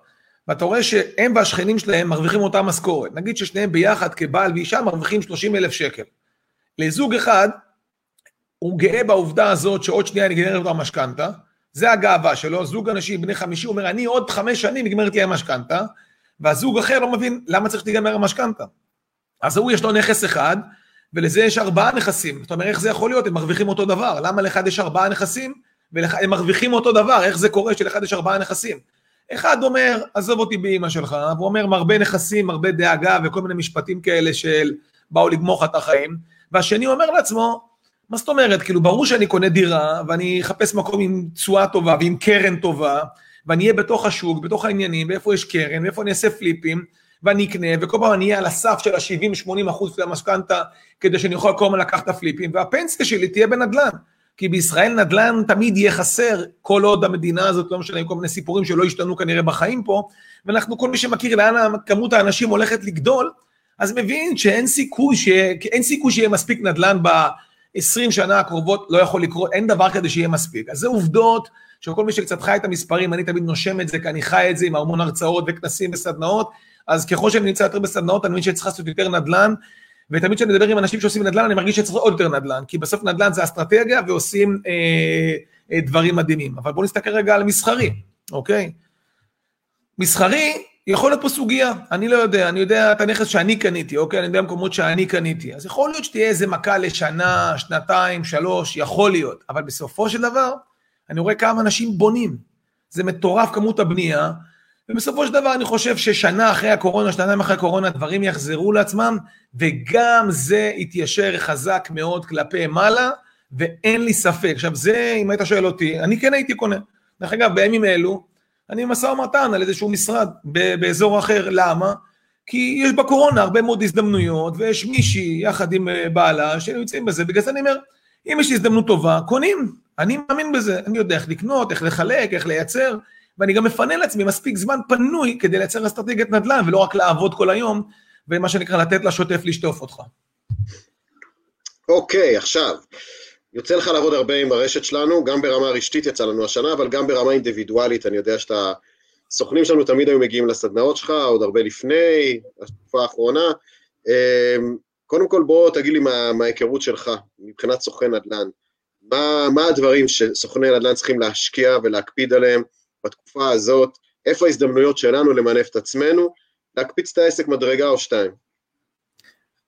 ואתה רואה שהם והשכנים שלהם מרוויחים אותה משכורת. נגיד ששניהם ביחד כבעל ואישה מרוויחים 30 אלף שקל. לזוג אחד, הוא גאה בעובדה הזאת שעוד שנייה נגמרת לו המשכנתה, זה הגאווה שלו, זוג אנשים בני חמישי, הוא אומר, אני עוד חמש שנים נגמרת לי המשכנתה, והזוג אחר לא מבין למה צריך להיגמר המשכנתה. אז הוא יש לו נכס אחד, ולזה יש ארבעה נכסים. זאת אומרת, איך זה יכול להיות? הם מרוויחים אותו דבר. למה לאחד יש ארבעה נכסים, והם מרוויחים אותו דבר? איך זה קורה שלאחד יש ארבעה נכסים? אחד אומר, עזוב אותי באימא שלך, והוא אומר, מרבה נכסים, מרבה דאגה, וכל מיני משפטים כאלה של באו לגמוך את החיים, והשני אומר לעצמו, מה זאת אומרת? כאילו, ברור שאני קונה דירה, ואני אחפש מקום עם תשואה טובה ועם קרן טובה, ואני אהיה בתוך השוק, בתוך העניינים, ואיפה יש קרן, ואיפה אני אעשה פליפים, ואני אקנה, וכל פעם אני אהיה על הסף של ה-70-80 אחוז של המשכנתה, כדי שאני יכול כל הזמן לקחת את הפליפים, והפנסיה שלי תהיה בנדל"ן. כי בישראל נדל"ן תמיד יהיה חסר, כל עוד המדינה הזאת, לא משנה, עם כל מיני סיפורים שלא השתנו כנראה בחיים פה, ואנחנו, כל מי שמכיר לאן כמות האנשים הולכת לגדול, אז מבין שאין סיכוי, ש... סיכוי שיהיה מספיק נדל"ן ב-20 שנה הקרובות, לא יכול לקרות, אין דבר כזה שיהיה מספיק. אז זה עובדות שכל מי שקצת חי את המספרים, אני תמיד נושם את זה, כי אני חי את זה עם המון הרצאות וכנסים וסדנאות, אז ככל שאני נמצא יותר בסדנאות, אני מבין שצריך לעשות יותר נדל"ן, ותמיד כשאני מדבר עם אנשים שעושים נדל"ן, אני מרגיש שצריך עוד יותר נדל"ן, כי בסוף נדל"ן זה אסטרטגיה ועושים אה, אה, דברים מדהימים. אבל בואו נסתכל רגע על מסחרי, אוקיי? מסחרי, יכול להיות פה סוגיה, אני לא יודע, אני יודע את הנכס שאני קניתי, אוקיי? אני יודע מקומות שאני קניתי. אז יכול להיות שתהיה איזה מכה לשנה, שנתיים, שלוש, יכול להיות. אבל בסופו של דבר, אני רואה כמה אנשים בונים. זה מטורף כמות הבנייה, ובסופו של דבר אני חושב ששנה אחרי הקורונה, שנתיים אחרי הקורונה, דברים יחזרו לעצמם, וגם זה יתיישר חזק מאוד כלפי מעלה, ואין לי ספק. עכשיו זה, אם היית שואל אותי, אני כן הייתי קונה. דרך אגב, בימים אלו, אני במשא ומתן על איזשהו משרד באזור אחר, למה? כי יש בקורונה הרבה מאוד הזדמנויות, ויש מישהי יחד עם אה, בעלה שנמצאים בזה, בגלל זה אני אומר, אם יש הזדמנות טובה, קונים. אני מאמין בזה, אני יודע איך לקנות, איך לחלק, איך לייצר, ואני גם מפנה לעצמי מספיק זמן פנוי כדי לייצר אסטרטגיית נדל"ן, ולא רק לעבוד כל היום, ומה שנקרא לתת לשוטף לשטוף אותך. אוקיי, okay, עכשיו, יוצא לך לעבוד הרבה עם הרשת שלנו, גם ברמה רשתית יצא לנו השנה, אבל גם ברמה אינדיבידואלית, אני יודע שאתה... סוכנים שלנו תמיד היו מגיעים לסדנאות שלך, עוד הרבה לפני, התקופה האחרונה. אמ, קודם כל בוא תגיד לי מה, מההיכרות שלך, מבחינת סוכן נדל"ן. מה, מה הדברים שסוכני נדל"ן צריכים להשקיע ולהקפיד עליהם בתקופה הזאת, איפה ההזדמנויות שלנו למנף את עצמנו, להקפיץ את העסק מדרגה או שתיים.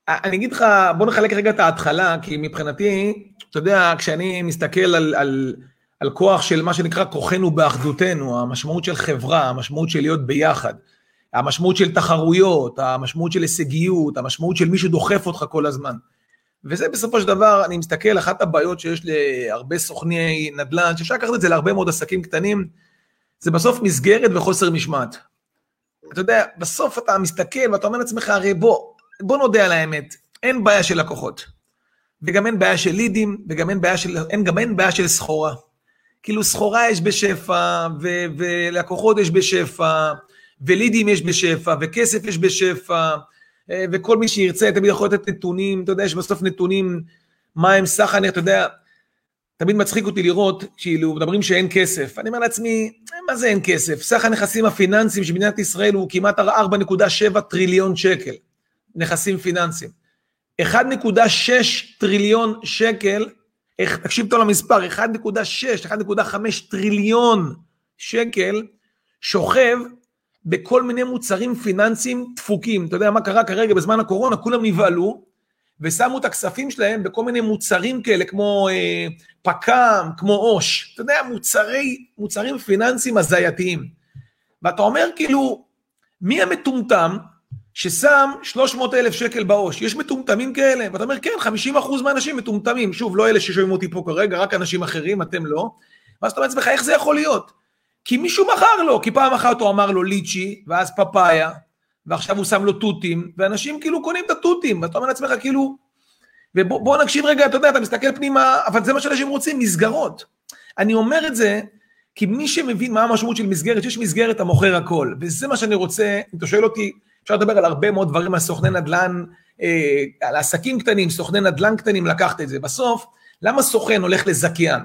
אני אגיד לך, בוא נחלק רגע את ההתחלה, כי מבחינתי, אתה יודע, כשאני מסתכל על, על, על כוח של מה שנקרא כוחנו באחדותנו, המשמעות של חברה, המשמעות של להיות ביחד, המשמעות של תחרויות, המשמעות של הישגיות, המשמעות של מישהו דוחף אותך כל הזמן. וזה בסופו של דבר, אני מסתכל, אחת הבעיות שיש להרבה סוכני נדל"ן, שאפשר לקחת את זה להרבה מאוד עסקים קטנים, זה בסוף מסגרת וחוסר משמעת. אתה יודע, בסוף אתה מסתכל ואתה אומר לעצמך, הרי בוא, בוא נודה על האמת, אין בעיה של לקוחות. וגם אין בעיה של לידים, וגם אין בעיה של, אין, גם אין בעיה של סחורה. כאילו סחורה יש בשפע, ו, ולקוחות יש בשפע, ולידים יש בשפע, וכסף יש בשפע, אה, וכל מי שירצה תמיד יכול לתת נתונים, אתה יודע, יש בסוף נתונים, מה הם סך, אני, אתה יודע, תמיד מצחיק אותי לראות, כאילו, מדברים שאין כסף. אני אומר לעצמי, מה זה אין כסף? סך הנכסים הפיננסיים של מדינת ישראל הוא כמעט 4.7 טריליון שקל, נכסים פיננסיים. 1.6 טריליון שקל, תקשיב טוב למספר, 1.6, 1.5 טריליון שקל שוכב בכל מיני מוצרים פיננסיים דפוקים. אתה יודע מה קרה כרגע בזמן הקורונה? כולם נבהלו, ושמו את הכספים שלהם בכל מיני מוצרים כאלה, כמו אה, פק"ם, כמו עו"ש. אתה יודע, מוצרי, מוצרים פיננסיים הזייתיים. ואתה אומר כאילו, מי המטומטם ששם 300 אלף שקל בעו"ש? יש מטומטמים כאלה? ואתה אומר, כן, 50 אחוז מהאנשים מטומטמים. שוב, לא אלה ששומעים אותי פה כרגע, רק אנשים אחרים, אתם לא. ואז אתה אומר לעצמך, איך זה יכול להיות? כי מישהו מכר לו, כי פעם אחת הוא אמר לו ליצ'י, ואז פפאיה, ועכשיו הוא שם לו תותים, ואנשים כאילו קונים את התותים, ואתה אומר לעצמך כאילו, ובוא נקשיב רגע, אתה יודע, אתה מסתכל פנימה, אבל זה מה שאנשים רוצים, מסגרות. אני אומר את זה, כי מי שמבין מה המשמעות של מסגרת, שיש מסגרת המוכר הכל, וזה מה שאני רוצה, אם אתה שואל אותי, אפשר לדבר על הרבה מאוד דברים על סוכני נדל"ן, אה, על עסקים קטנים, סוכני נדל"ן קטנים, לקחת את זה. בסוף, למה סוכן הולך לזכיין?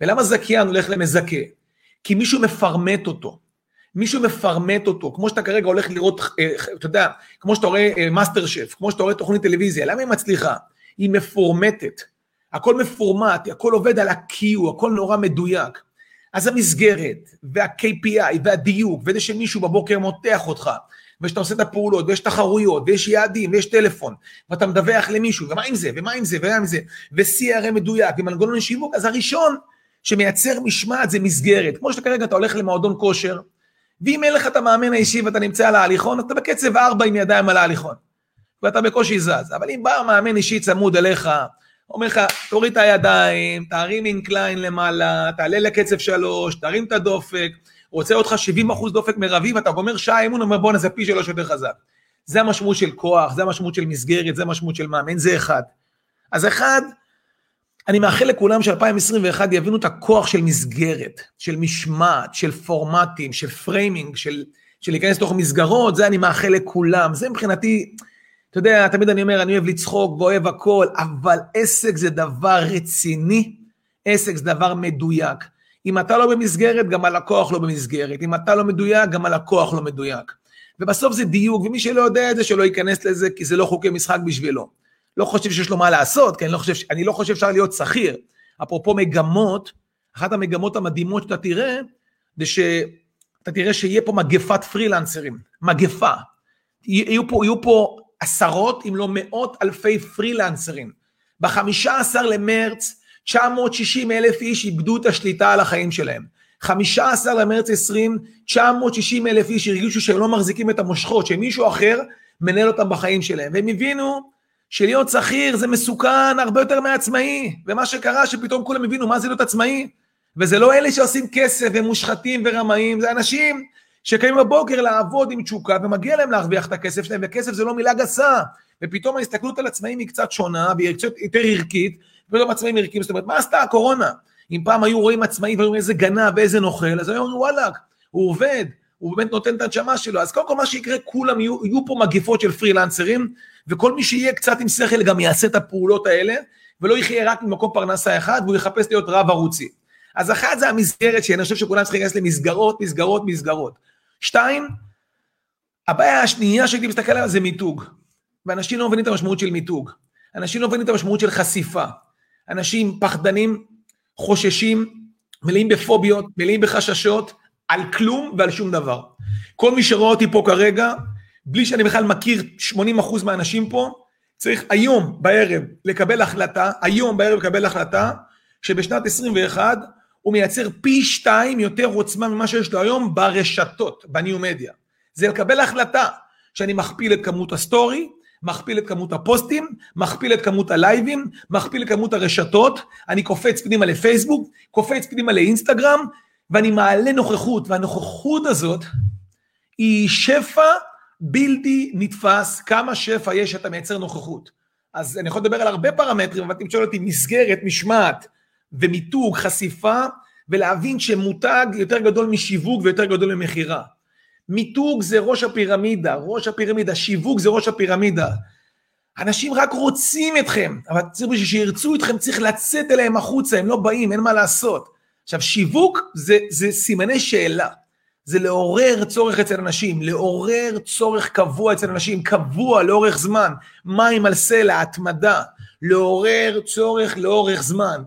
ולמה זכיין הולך למזכה? כי מישהו מפרמט אותו. מישהו מפרמט אותו, כמו שאתה כרגע הולך לראות, אה, אתה יודע, כמו שאתה רואה מאסטר אה, שף, כמו שאתה רואה תוכנית טלוויזיה, למה היא מצליחה? היא מפורמטת, הכל מפורמט, הכל עובד על ה-Q, הכל נורא מדויק. אז המסגרת, וה-KPI, והדיוק, וזה שמישהו בבוקר מותח אותך, ושאתה עושה את הפעולות, ויש תחרויות, ויש יעדים, ויש טלפון, ואתה מדווח למישהו, ומה עם זה, ומה עם זה, ומה עם זה, ו-CRM מדויק, ומנגנון שיווק, אז הראשון שמייצר משמעת זה מסגרת. כמו שכרגע אתה הולך למועדון כושר, ואם אין לך את המאמן האישי ואתה נמצא על ההליכון, אתה בקצב ארבע עם ידיים על ההליכון, ואתה בקושי זז. אבל אם בא מאמן אישי צמוד אליך, אומר לך, תוריד את הידיים, תרים incline למעלה, תעלה לקצב שלוש, תרים את הדופק, רוצה אותך 70 אחוז דופק מרבי, ואתה גומר שעה אימון, אומר בואנה זה פי שלוש יותר חזק. זה המשמעות של כוח, זה המשמעות של מסגרת, זה המשמעות של מאמן, זה אחד. אז אחד, אני מאחל לכולם ש-2021 יבינו את הכוח של מסגרת, של משמעת, של פורמטים, של framing, של, של להיכנס לתוך מסגרות, זה אני מאחל לכולם. זה מבחינתי, אתה יודע, תמיד אני אומר, אני אוהב לצחוק ואוהב הכל, אבל עסק זה דבר רציני, עסק זה דבר מדויק. אם אתה לא במסגרת, גם הלקוח לא במסגרת. אם אתה לא מדויק, גם הלקוח לא מדויק. ובסוף זה דיוק, ומי שלא יודע את זה, שלא ייכנס לזה, כי זה לא חוקי משחק בשבילו. לא חושב שיש לו מה לעשות, כי אני לא חושב, אני לא חושב שאפשר להיות שכיר. אפרופו מגמות, אחת המגמות המדהימות שאתה תראה, זה שאתה תראה שיהיה פה מגפת פרילנסרים, מגפה. יהיו פה, יהיו פה עשרות אם לא מאות אלפי פרילנסרים. ב-15 למרץ 960 אלף איש איבדו את השליטה על החיים שלהם. 15 למרץ 20, 960 אלף איש הרגישו שהם לא מחזיקים את המושכות, שמישהו אחר מנהל אותם בחיים שלהם. והם הבינו שלהיות שכיר זה מסוכן הרבה יותר מעצמאי. ומה שקרה שפתאום כולם הבינו מה זה להיות עצמאי. וזה לא אלה שעושים כסף ומושחתים ורמאים, זה אנשים שקמים בבוקר לעבוד עם תשוקה ומגיע להם להרוויח את הכסף שלהם, וכסף זה לא מילה גסה. ופתאום ההסתכלות על עצמאים היא קצת שונה והיא קצת יותר ערכית, ופתאום עצמאים ערכיים, זאת אומרת, מה עשתה הקורונה? אם פעם היו רואים עצמאים והיו איזה גנב ואיזה נוכל, אז היו אומרים וואלכ, הוא עובד, הוא באמת נותן את הנשמה שלו. אז קודם כל מה שיקרה, כולם יהיו, יהיו פה מגיפות של פרילנסרים, וכל מי שיהיה קצת עם שכל גם יעשה את הפעולות האלה, ולא יחיה רק ממקום פרנסה אחד, והוא יחפש להיות רב ערוצי. אז אחת זה המסגרת שאני חושב שכולם צריכים להיכנס למסגרות, מסגרות, מסגרות. שתיים, הבעיה השנייה שהייתי מסתכל עליה זה מיתוג. ואנשים לא מבינים את המשמעות של מיתוג. אנשים לא מבינים את המשמעות של חשיפה. אנשים פחדנים, חוששים, מלאים בפוביות, מלאים בחששות, על כלום ועל שום דבר. כל מי שרואה אותי פה כרגע, בלי שאני בכלל מכיר 80% מהאנשים פה, צריך היום בערב לקבל החלטה, היום בערב לקבל החלטה, שבשנת 21 הוא מייצר פי שתיים יותר עוצמה ממה שיש לו היום ברשתות, בניו מדיה. זה לקבל החלטה שאני מכפיל את כמות הסטורי, מכפיל את כמות הפוסטים, מכפיל את כמות הלייבים, מכפיל את כמות הרשתות, אני קופץ פנימה לפייסבוק, קופץ פנימה לאינסטגרם, ואני מעלה נוכחות, והנוכחות הזאת היא שפע בלתי נתפס, כמה שפע יש שאתה מייצר נוכחות. אז אני יכול לדבר על הרבה פרמטרים, אבל אם תשאל אותי מסגרת, משמעת ומיתוג, חשיפה, ולהבין שמותג יותר גדול משיווק ויותר גדול ממכירה. מיתוג זה ראש הפירמידה, ראש הפירמידה, שיווק זה ראש הפירמידה. אנשים רק רוצים אתכם, אבל צריך בשביל שירצו אתכם צריך לצאת אליהם החוצה, הם לא באים, אין מה לעשות. עכשיו, שיווק זה, זה סימני שאלה. זה לעורר צורך אצל אנשים, לעורר צורך קבוע אצל אנשים, קבוע לאורך זמן, מים על סלע, התמדה, לעורר צורך לאורך זמן.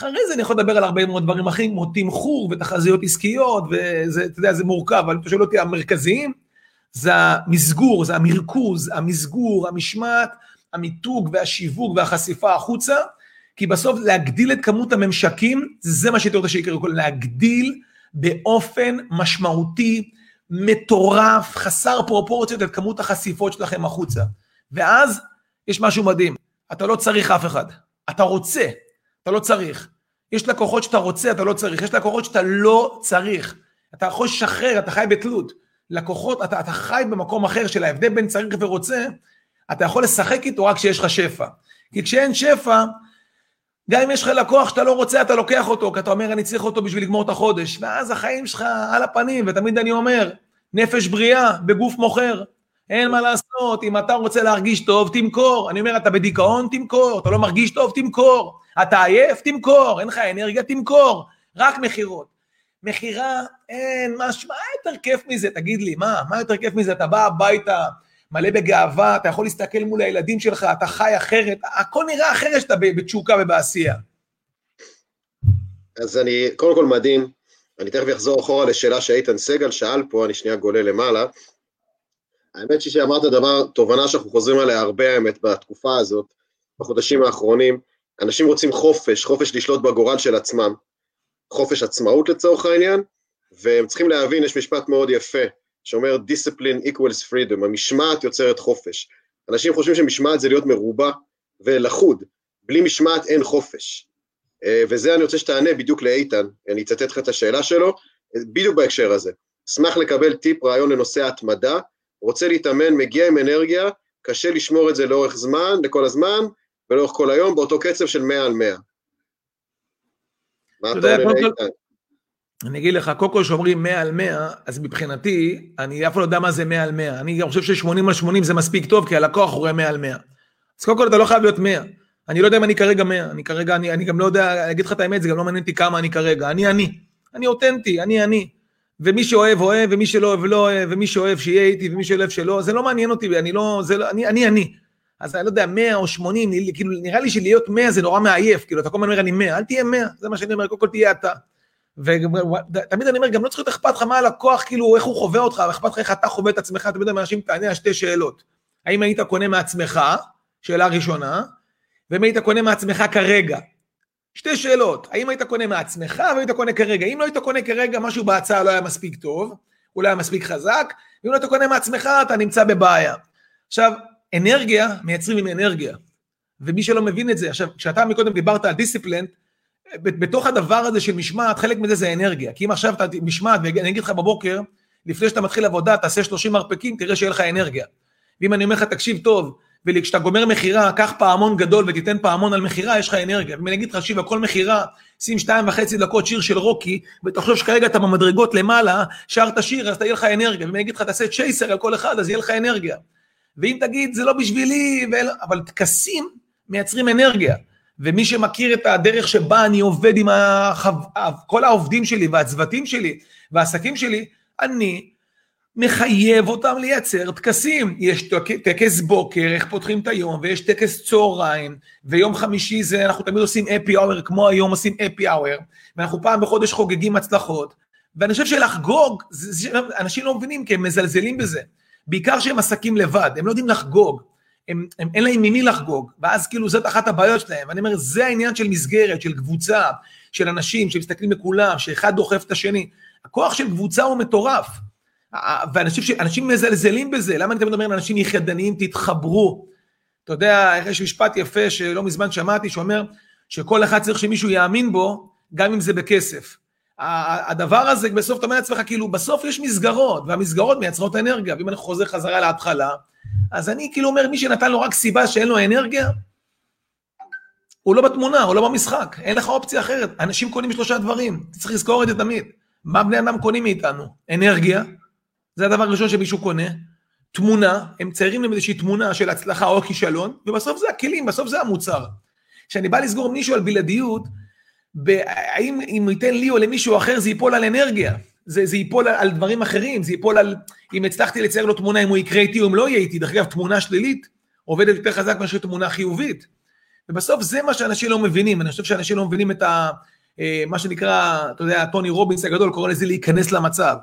אחרי זה אני יכול לדבר על הרבה מאוד דברים אחרים, כמו תמחור ותחזיות עסקיות, וזה, אתה יודע, זה מורכב, אבל אתה שואל אותי, המרכזיים, זה המסגור, זה המרכוז, המסגור, המשמעת, המיתוג והשיווק והחשיפה החוצה, כי בסוף להגדיל את כמות הממשקים, זה מה שהייתי רוצה שיקרה, להגדיל באופן משמעותי, מטורף, חסר פרופורציות את כמות החשיפות שלכם החוצה. ואז יש משהו מדהים, אתה לא צריך אף אחד, אתה רוצה, אתה לא צריך. יש לקוחות שאתה רוצה, אתה לא צריך. יש לקוחות שאתה לא צריך. אתה יכול לשחרר, אתה חי בתלות. לקוחות, אתה, אתה חי במקום אחר של ההבדל בין צריך ורוצה, אתה יכול לשחק איתו רק כשיש לך שפע. כי כשאין שפע, גם אם יש לך לקוח שאתה לא רוצה, אתה לוקח אותו, כי אתה אומר, אני צריך אותו בשביל לגמור את החודש. ואז החיים שלך על הפנים, ותמיד אני אומר, נפש בריאה בגוף מוכר. אין מה לעשות, אם אתה רוצה להרגיש טוב, תמכור. אני אומר, אתה בדיכאון, תמכור. אתה לא מרגיש טוב, תמכור. אתה עייף, תמכור. אין לך אנרגיה, תמכור. רק מכירות. מכירה, אין, מה, מה יותר כיף מזה? תגיד לי, מה? מה יותר כיף מזה? אתה בא הביתה מלא בגאווה, אתה יכול להסתכל מול הילדים שלך, אתה חי אחרת, הכל נראה אחרת שאתה בתשוקה ובעשייה. אז אני, קודם כל מדהים, אני תכף אחזור אחורה לשאלה שאיתן סגל שאל פה, אני שנייה גולה למעלה. האמת היא שאמרת דבר, תובנה שאנחנו חוזרים עליה הרבה האמת בתקופה הזאת, בחודשים האחרונים. אנשים רוצים חופש, חופש לשלוט בגורל של עצמם, חופש עצמאות לצורך העניין, והם צריכים להבין, יש משפט מאוד יפה, שאומר discipline equals freedom, המשמעת יוצרת חופש. אנשים חושבים שמשמעת זה להיות מרובע ולחוד, בלי משמעת אין חופש. אה, וזה אני רוצה שתענה בדיוק לאיתן, אני אצטט לך את השאלה שלו, בדיוק בהקשר הזה. אשמח לקבל טיפ, רעיון לנושא התמדה, רוצה להתאמן, מגיע עם אנרגיה, קשה לשמור את זה לאורך זמן, לכל הזמן, ולאורך כל היום, באותו קצב של 100 על 100. מה אתה אומר לאיתן? אני אגיד לך, קודם כל שאומרים 100 על 100, אז מבחינתי, אני אף פעם לא יודע מה זה 100 על 100. אני גם חושב ש-80 על 80 זה מספיק טוב, כי הלקוח רואה 100 על 100. אז קודם כל אתה לא חייב להיות 100. אני לא יודע אם אני כרגע 100, אני כרגע, אני, אני גם לא יודע, אני אגיד לך את האמת, זה גם לא מעניין אותי כמה אני כרגע. אני אני. אני אותנטי, אני אני. ומי שאוהב אוהב, ומי שלא אוהב לא אוהב, ומי שאוהב שיהיה איתי, ומי שלא אוהב שלא, זה לא מעניין אותי, אני לא, זה לא, אני אני. אני. אז אני לא יודע, 100 או 80, כאילו, נראה לי שלהיות 100 זה נורא מעייף, כאילו, אתה כל הזמן אומר, אני 100, אל תהיה 100, זה מה שאני אומר, קודם כל תהיה אתה. ותמיד אני אומר, גם לא צריך להיות אכפת לך מה הלקוח, כאילו, איך הוא חווה אותך, אכפת לך איך אתה חווה את עצמך, תמיד אנשים תענה על שתי שאלות. האם היית קונה מעצמך, שאלה ראשונה, ואם היית קונה מעצמך כרגע. שתי שאלות, האם היית קונה מעצמך והיית קונה כרגע? אם לא היית קונה כרגע, משהו בהצעה לא היה מספיק טוב, לא היה מספיק חזק, ואם לא היית קונה מעצמך, אתה נמצא בבעיה. עכשיו, אנרגיה מייצרים עם אנרגיה, ומי שלא מבין את זה, עכשיו, כשאתה מקודם דיברת על דיסציפלנט, בתוך הדבר הזה של משמעת, חלק מזה זה אנרגיה. כי אם עכשיו אתה משמעת, ואני אגיד לך בבוקר, לפני שאתה מתחיל עבודה, תעשה 30 מרפקים, תראה שיהיה לך אנרגיה. ואם אני אומר לך, תקשיב טוב, וכשאתה גומר מכירה, קח פעמון גדול ותיתן פעמון על מכירה, יש לך אנרגיה. ואם אני אגיד לך, שיב, על כל מכירה, שים שתיים וחצי דקות שיר של רוקי, ותחשוב שכרגע אתה במדרגות למעלה, שרת שיר, אז תהיה לך אנרגיה. ואם אני אגיד לך, תעשה צ'ייסר על כל אחד, אז יהיה לך אנרגיה. ואם תגיד, זה לא בשבילי, ואל... אבל טקסים מייצרים אנרגיה. ומי שמכיר את הדרך שבה אני עובד עם החו... כל העובדים שלי והצוותים שלי והעסקים שלי, אני מחייב אותם לייצר טקסים. יש טקס בוקר, איך פותחים את היום, ויש טקס צהריים, ויום חמישי זה, אנחנו תמיד עושים אפי אאואר, כמו היום עושים אפי אאואר, ואנחנו פעם בחודש חוגגים הצלחות, ואני חושב שלחגוג, אנשים לא מבינים כי הם מזלזלים בזה. בעיקר שהם עסקים לבד, הם לא יודעים לחגוג. הם, הם, אין להם ממי לחגוג, ואז כאילו זאת אחת הבעיות שלהם, ואני אומר, זה העניין של מסגרת, של קבוצה, של אנשים שמסתכלים לכולם, שאחד דוחף את השני. הכוח של קבוצה הוא מטורף, ואנשים מזלזלים בזה, למה אני תמיד אומר לאנשים יחידניים, תתחברו. אתה יודע, יש משפט יפה שלא מזמן שמעתי, שאומר שכל אחד צריך שמישהו יאמין בו, גם אם זה בכסף. הדבר הזה, בסוף אתה אומר לעצמך, כאילו, בסוף יש מסגרות, והמסגרות מייצרות אנרגיה, ואם אני חוזר חזרה להתחלה, אז אני כאילו אומר, מי שנתן לו רק סיבה שאין לו אנרגיה, הוא לא בתמונה, הוא לא במשחק, אין לך אופציה אחרת. אנשים קונים שלושה דברים, צריך לזכור את זה תמיד. מה בני אדם קונים מאיתנו? אנרגיה, זה הדבר הראשון שמישהו קונה, תמונה, הם ציירים להם איזושהי תמונה של הצלחה או כישלון, ובסוף זה הכלים, בסוף זה המוצר. כשאני בא לסגור מישהו על בלעדיות, האם אם ייתן לי או למישהו אחר זה ייפול על אנרגיה. זה, זה ייפול על, על דברים אחרים, זה ייפול על אם הצלחתי לצייר לו תמונה, אם הוא יקרה איתי או אם לא יהיה איתי. דרך אגב, תמונה שלילית עובדת יותר חזק מאשר תמונה חיובית. ובסוף זה מה שאנשים לא מבינים, אני חושב שאנשים לא מבינים את ה... אה, מה שנקרא, אתה יודע, טוני רובינס הגדול קורא לזה להיכנס למצב.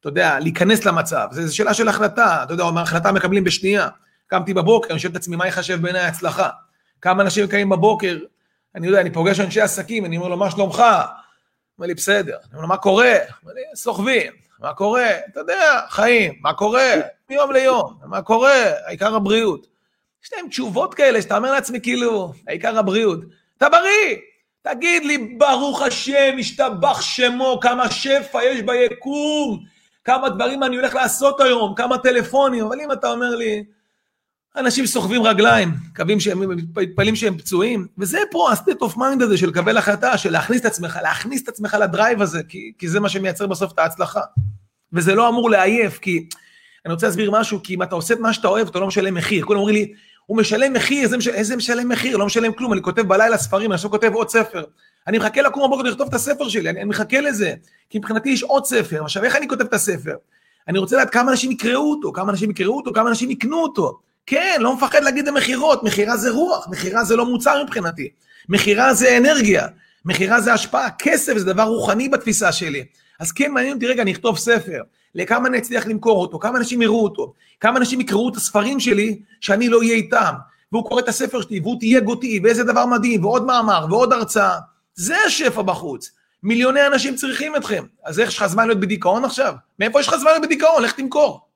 אתה יודע, להיכנס למצב, זו שאלה של החלטה, אתה יודע, החלטה מקבלים בשנייה. קמתי בבוקר, אני שואל את עצמי, מה יחשב בעיניי הצלחה? כמה אנשים קמים בבוקר, אני יודע, אני פוגש אנשי עסקים, אני אומר לו, מה שלומך? אומר לי, בסדר. אני אומר לו, מה קורה? אומר לי, סוחבים. מה קורה? אתה יודע, חיים, מה קורה? מיום ליום, מה קורה? העיקר הבריאות. יש להם תשובות כאלה שאתה אומר לעצמי, כאילו, העיקר הבריאות. אתה בריא! תגיד לי, ברוך השם, השתבח שמו, כמה שפע יש ביקום, כמה דברים אני הולך לעשות היום, כמה טלפונים, אבל אם אתה אומר לי, אנשים סוחבים רגליים, מקווים שהם, מתפלאים שהם פצועים, וזה פה ה-state of mind הזה של לקבל החלטה, של להכניס את עצמך, להכניס את עצמך לדרייב הזה, כי, כי זה מה שמייצר בסוף את ההצלחה. וזה לא אמור לעייף, כי אני רוצה להסביר משהו, כי אם אתה עושה את מה שאתה אוהב, אתה לא משלם מחיר. כולם אומרים לי, הוא משלם מחיר, איזה, משל, איזה משלם מחיר? לא משלם כלום, אני כותב בלילה ספרים, אני עכשיו כותב עוד ספר. אני מחכה לקום בבוקר לכתוב את הספר שלי, אני, אני מחכה לזה, כי מבחינתי יש עוד ספר. עכשיו, איך אני כותב את הספר? אני רוצה לדעת כמה אנשים יקראו אותו, כמה אנשים יקראו אותו, כמה אנשים יקנו אותו. כן, לא מפחד להגיד למכירות, מכירה זה רוח, מכירה זה לא מוצר מבחינתי. מכירה זה אנרגיה, מכירה זה השפעה, כסף זה דבר רוחני בתפיסה שלי. אז כן מעניין אותי, רגע, אני אכתוב ספר. לכמה אני אצליח למכור אותו, כמה אנשים יראו אותו, כמה אנשים יקראו את הספרים שלי שאני לא אהיה איתם, והוא קורא את הספר שלי והוא תייג אותי, ואיזה דבר מדהים, ועוד מאמר, ועוד הרצאה. זה השפע בחוץ. מיליוני אנשים צריכים אתכם. אז איך יש לך זמן להיות בדיכאון עכשיו? מאיפה יש לך זמן להיות בדיכאון? לך תמכור.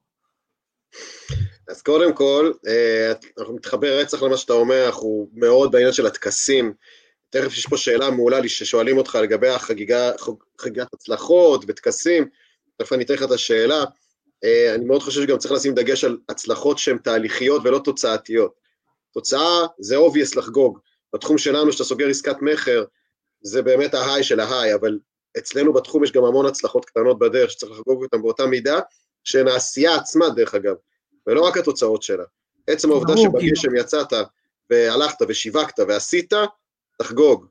אז קודם כל, אה, אנחנו מתחבר רצח למה שאתה אומר, אנחנו מאוד בעניין של הטקסים. תכף יש פה שאלה מעולה לי ששואלים אותך לגבי החגיגה, חגיגת הצלחות וטקסים, תכף אני אתן לך את השאלה. אה, אני מאוד חושב שגם צריך לשים דגש על הצלחות שהן תהליכיות ולא תוצאתיות. תוצאה זה obvious לחגוג. בתחום שלנו, שאתה סוגר עסקת מכר, זה באמת ההיי של ההיי, אבל אצלנו בתחום יש גם המון הצלחות קטנות בדרך שצריך לחגוג אותן באותה מידה, שהן העשייה עצמה, דרך אגב, ולא רק התוצאות שלה. עצם העובדה שבגשם יצאת והלכת ושיווקת ועשית, תחגוג.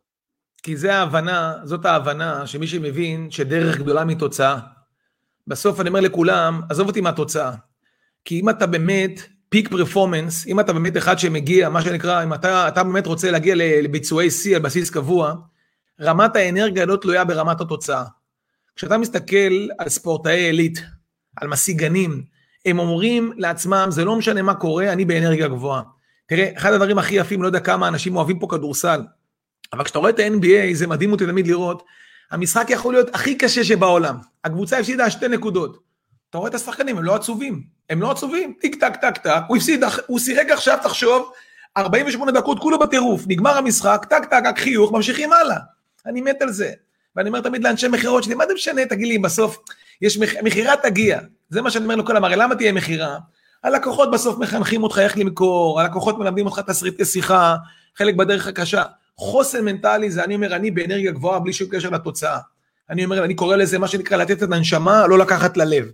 כי זה ההבנה, זאת ההבנה שמי שמבין שדרך גדולה מתוצאה. בסוף אני אומר לכולם, עזוב אותי מהתוצאה. כי אם אתה באמת פיק פרפורמנס, אם אתה באמת אחד שמגיע, מה שנקרא, אם אתה, אתה באמת רוצה להגיע לביצועי שיא על בסיס קבוע, רמת האנרגיה לא תלויה ברמת התוצאה. כשאתה מסתכל על ספורטאי עילית, על משיגנים, הם אומרים לעצמם, זה לא משנה מה קורה, אני באנרגיה גבוהה. תראה, אחד הדברים הכי יפים, לא יודע כמה אנשים אוהבים פה כדורסל, אבל כשאתה רואה את ה-NBA, זה מדהים אותי תמיד לראות, המשחק יכול להיות הכי קשה שבעולם. הקבוצה הפסידה שתי נקודות. אתה רואה את השחקנים, הם לא עצובים. הם לא עצובים, טיק טק טק טק, הוא הפסיד, הוא שיחק עכשיו, תחשוב, 48 דקות, כולו בטירוף, נגמר המשחק, טק טק, רק חיוך, ממשיכים הלאה. אני מת על זה. ואני אומר תמיד לאנשי מכירות שלי, מה זה משנה, תגיד לי, בסוף, יש מכירה תגיע. זה מה שאני אומר לכולם, הרי למה תהיה מכירה? הלקוחות בסוף מחנכים אותך איך למכור, הלקוחות מלמדים אותך תסריטי שיחה, חלק בדרך הקשה. חוסן מנטלי זה אני אומר, אני באנרגיה גבוהה בלי שום קשר לתוצאה. אני אומר, אני קורא לזה מה שנקרא לתת את הנשמה, לא לקחת ללב.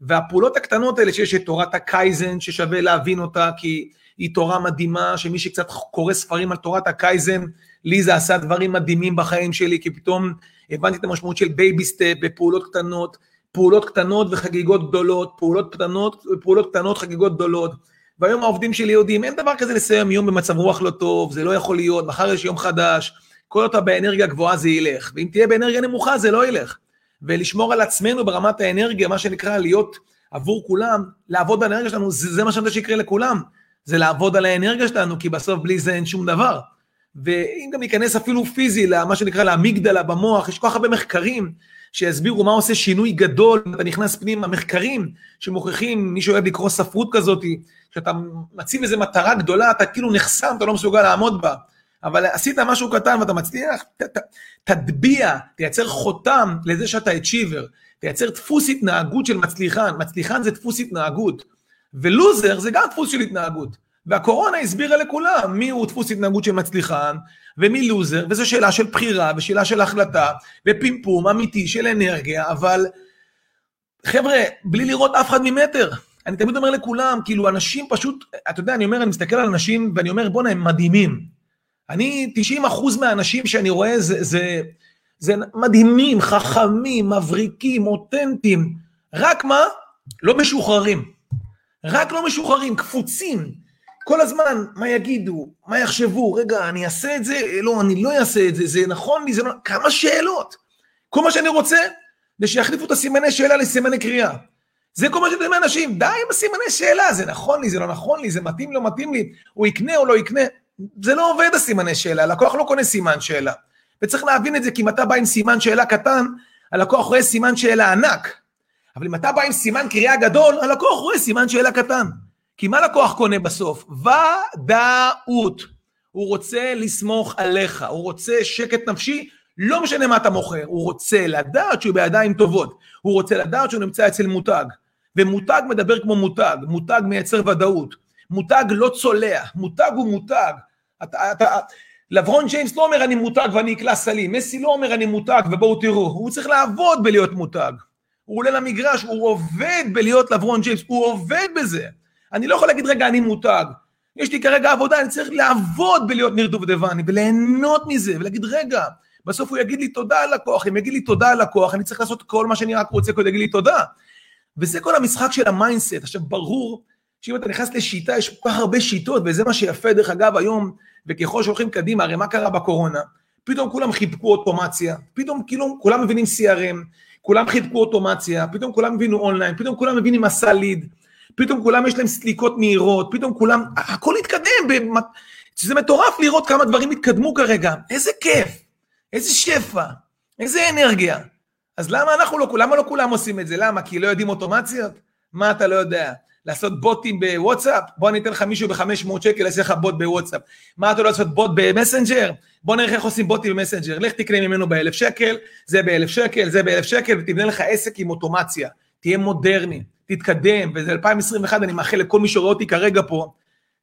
והפעולות הקטנות האלה שיש את תורת הקייזן, ששווה להבין אותה, כי היא תורה מדהימה, שמי שקצת קורא ספרים על תורת הקייזן, לי זה עשה דברים מדהימים בחיים שלי, כי פתאום הבנתי את המשמעות של baby step בפעולות קטנות, פעולות קטנות וחגיגות גדולות, פעולות קטנות, פעולות קטנות, חגיגות גדולות. והיום העובדים שלי יודעים, אין דבר כזה לסיים יום במצב רוח לא טוב, זה לא יכול להיות, מחר יש יום חדש, כל עוד אתה באנרגיה גבוהה זה ילך, ואם תהיה באנרגיה נמוכה זה לא ילך. ולשמור על עצמנו ברמת האנרגיה, מה שנקרא להיות עבור כולם, לעבוד על האנרגיה שלנו, זה, זה מה שאני רוצה שיקרה לכולם, זה לעבוד על האנרגיה שלנו, כי בסוף בלי זה אין שום דבר. ואם גם ניכנס אפילו פיזי, למה שנקרא לאמיגדלה במוח, יש כל כך הרבה מחקרים שיסבירו מה עושה שינוי גדול, אתה נכנס פנימה, מחקרים שמוכיחים, מי שאוהב לקרוא ספרות כזאת, שאתה מציב איזו מטרה גדולה, אתה כאילו נחסם, אתה לא מסוגל לעמוד בה. אבל עשית משהו קטן ואתה מצליח, ת, ת, תטביע, תייצר חותם לזה שאתה achiever, תייצר דפוס התנהגות של מצליחן, מצליחן זה דפוס התנהגות, ולוזר זה גם דפוס של התנהגות. והקורונה הסבירה לכולם מי הוא דפוס התנהגות של מצליחן ומי לוזר, וזו שאלה של בחירה ושאלה של החלטה ופימפום אמיתי של אנרגיה, אבל חבר'ה, בלי לראות אף אחד ממטר. אני תמיד אומר לכולם, כאילו אנשים פשוט, אתה יודע, אני אומר, אני מסתכל על אנשים ואני אומר, בואנה, הם מדהימים. אני, 90 אחוז מהאנשים שאני רואה זה, זה, זה מדהימים, חכמים, מבריקים, אותנטיים. רק מה? לא משוחררים. רק לא משוחררים, קפוצים. כל הזמן, מה יגידו, מה יחשבו, רגע, אני אעשה את זה, לא, אני לא אעשה את זה, זה נכון לי, זה לא... כמה שאלות. כל מה שאני רוצה, זה שיחליפו את הסימני שאלה לסימני קריאה. זה כל מה שאתם אנשים, די עם הסימני שאלה, זה נכון לי, זה לא נכון לי, זה מתאים, לא מתאים לי, הוא יקנה או לא יקנה. זה לא עובד הסימני שאלה, הלקוח לא קונה סימן שאלה. וצריך להבין את זה, כי אם אתה בא עם סימן שאלה קטן, הלקוח רואה סימן שאלה ענק. אבל אם אתה בא עם סימן קריאה גדול, הלקוח רואה סימן שאלה קטן. כי מה לקוח קונה בסוף? ודאות. הוא רוצה לסמוך עליך, הוא רוצה שקט נפשי, לא משנה מה אתה מוכר, הוא רוצה לדעת שהוא בידיים טובות, הוא רוצה לדעת שהוא נמצא אצל מותג. ומותג מדבר כמו מותג, מותג מייצר ודאות, מותג לא צולע, מותג הוא מותג. אתה, אתה, לברון ג'יימס לא אומר אני מותג ואני אקלע סלים, מסי לא אומר אני מותג ובואו תראו, הוא צריך לעבוד בלהיות מותג. הוא עולה למגרש, הוא עובד בלהיות לברון ג'יימס, הוא עובד בזה. אני לא יכול להגיד רגע אני מותג. יש לי כרגע עבודה, אני צריך לעבוד בלהיות ניר דובדבני וליהנות מזה ולהגיד רגע, בסוף הוא יגיד לי תודה על לקוח, אם יגיד לי תודה על לקוח, אני צריך לעשות כל מה שאני רק רוצה כדי להגיד לי תודה. וזה כל המשחק של ה mindset. עכשיו ברור שאם אתה נכנס לשיטה, יש כל כך הרבה שיטות, וזה מה שיפה דרך אגב היום, וככל שהולכים קדימה, הרי מה קרה בקורונה? פתאום כולם חיבקו אוטומציה, פתאום כאילו כולם מבינים CRM, כולם חיבקו אוטומציה, פתאום כולם הבינו אונליין, פתאום כולם מבינים מסע ליד, פתאום כולם יש להם סליקות מהירות, פתאום כולם, הכל התקדם, שזה מטורף לראות כמה דברים התקדמו כרגע, איזה כיף, איזה שפע, איזה אנרגיה. אז למה אנחנו לא, למה לא כולם עושים את זה? למה? כי לא יודעים אוטומציות? מה אתה לא יודע? לעשות בוטים בוואטסאפ? בוא אני אתן לך מישהו ב-500 שקל, יעשה לך בוט בוואטסאפ. מה אתה לא לעשות בוט במסנג'ר? בוא נראה איך עושים בוטים במסנג'ר. לך תקנה ממנו באלף שקל, זה באלף שקל, זה באלף שקל, ותבנה לך עסק עם אוטומציה. תהיה מודרני, תתקדם, וזה 2021, אני מאחל לכל מי שרואה אותי כרגע פה,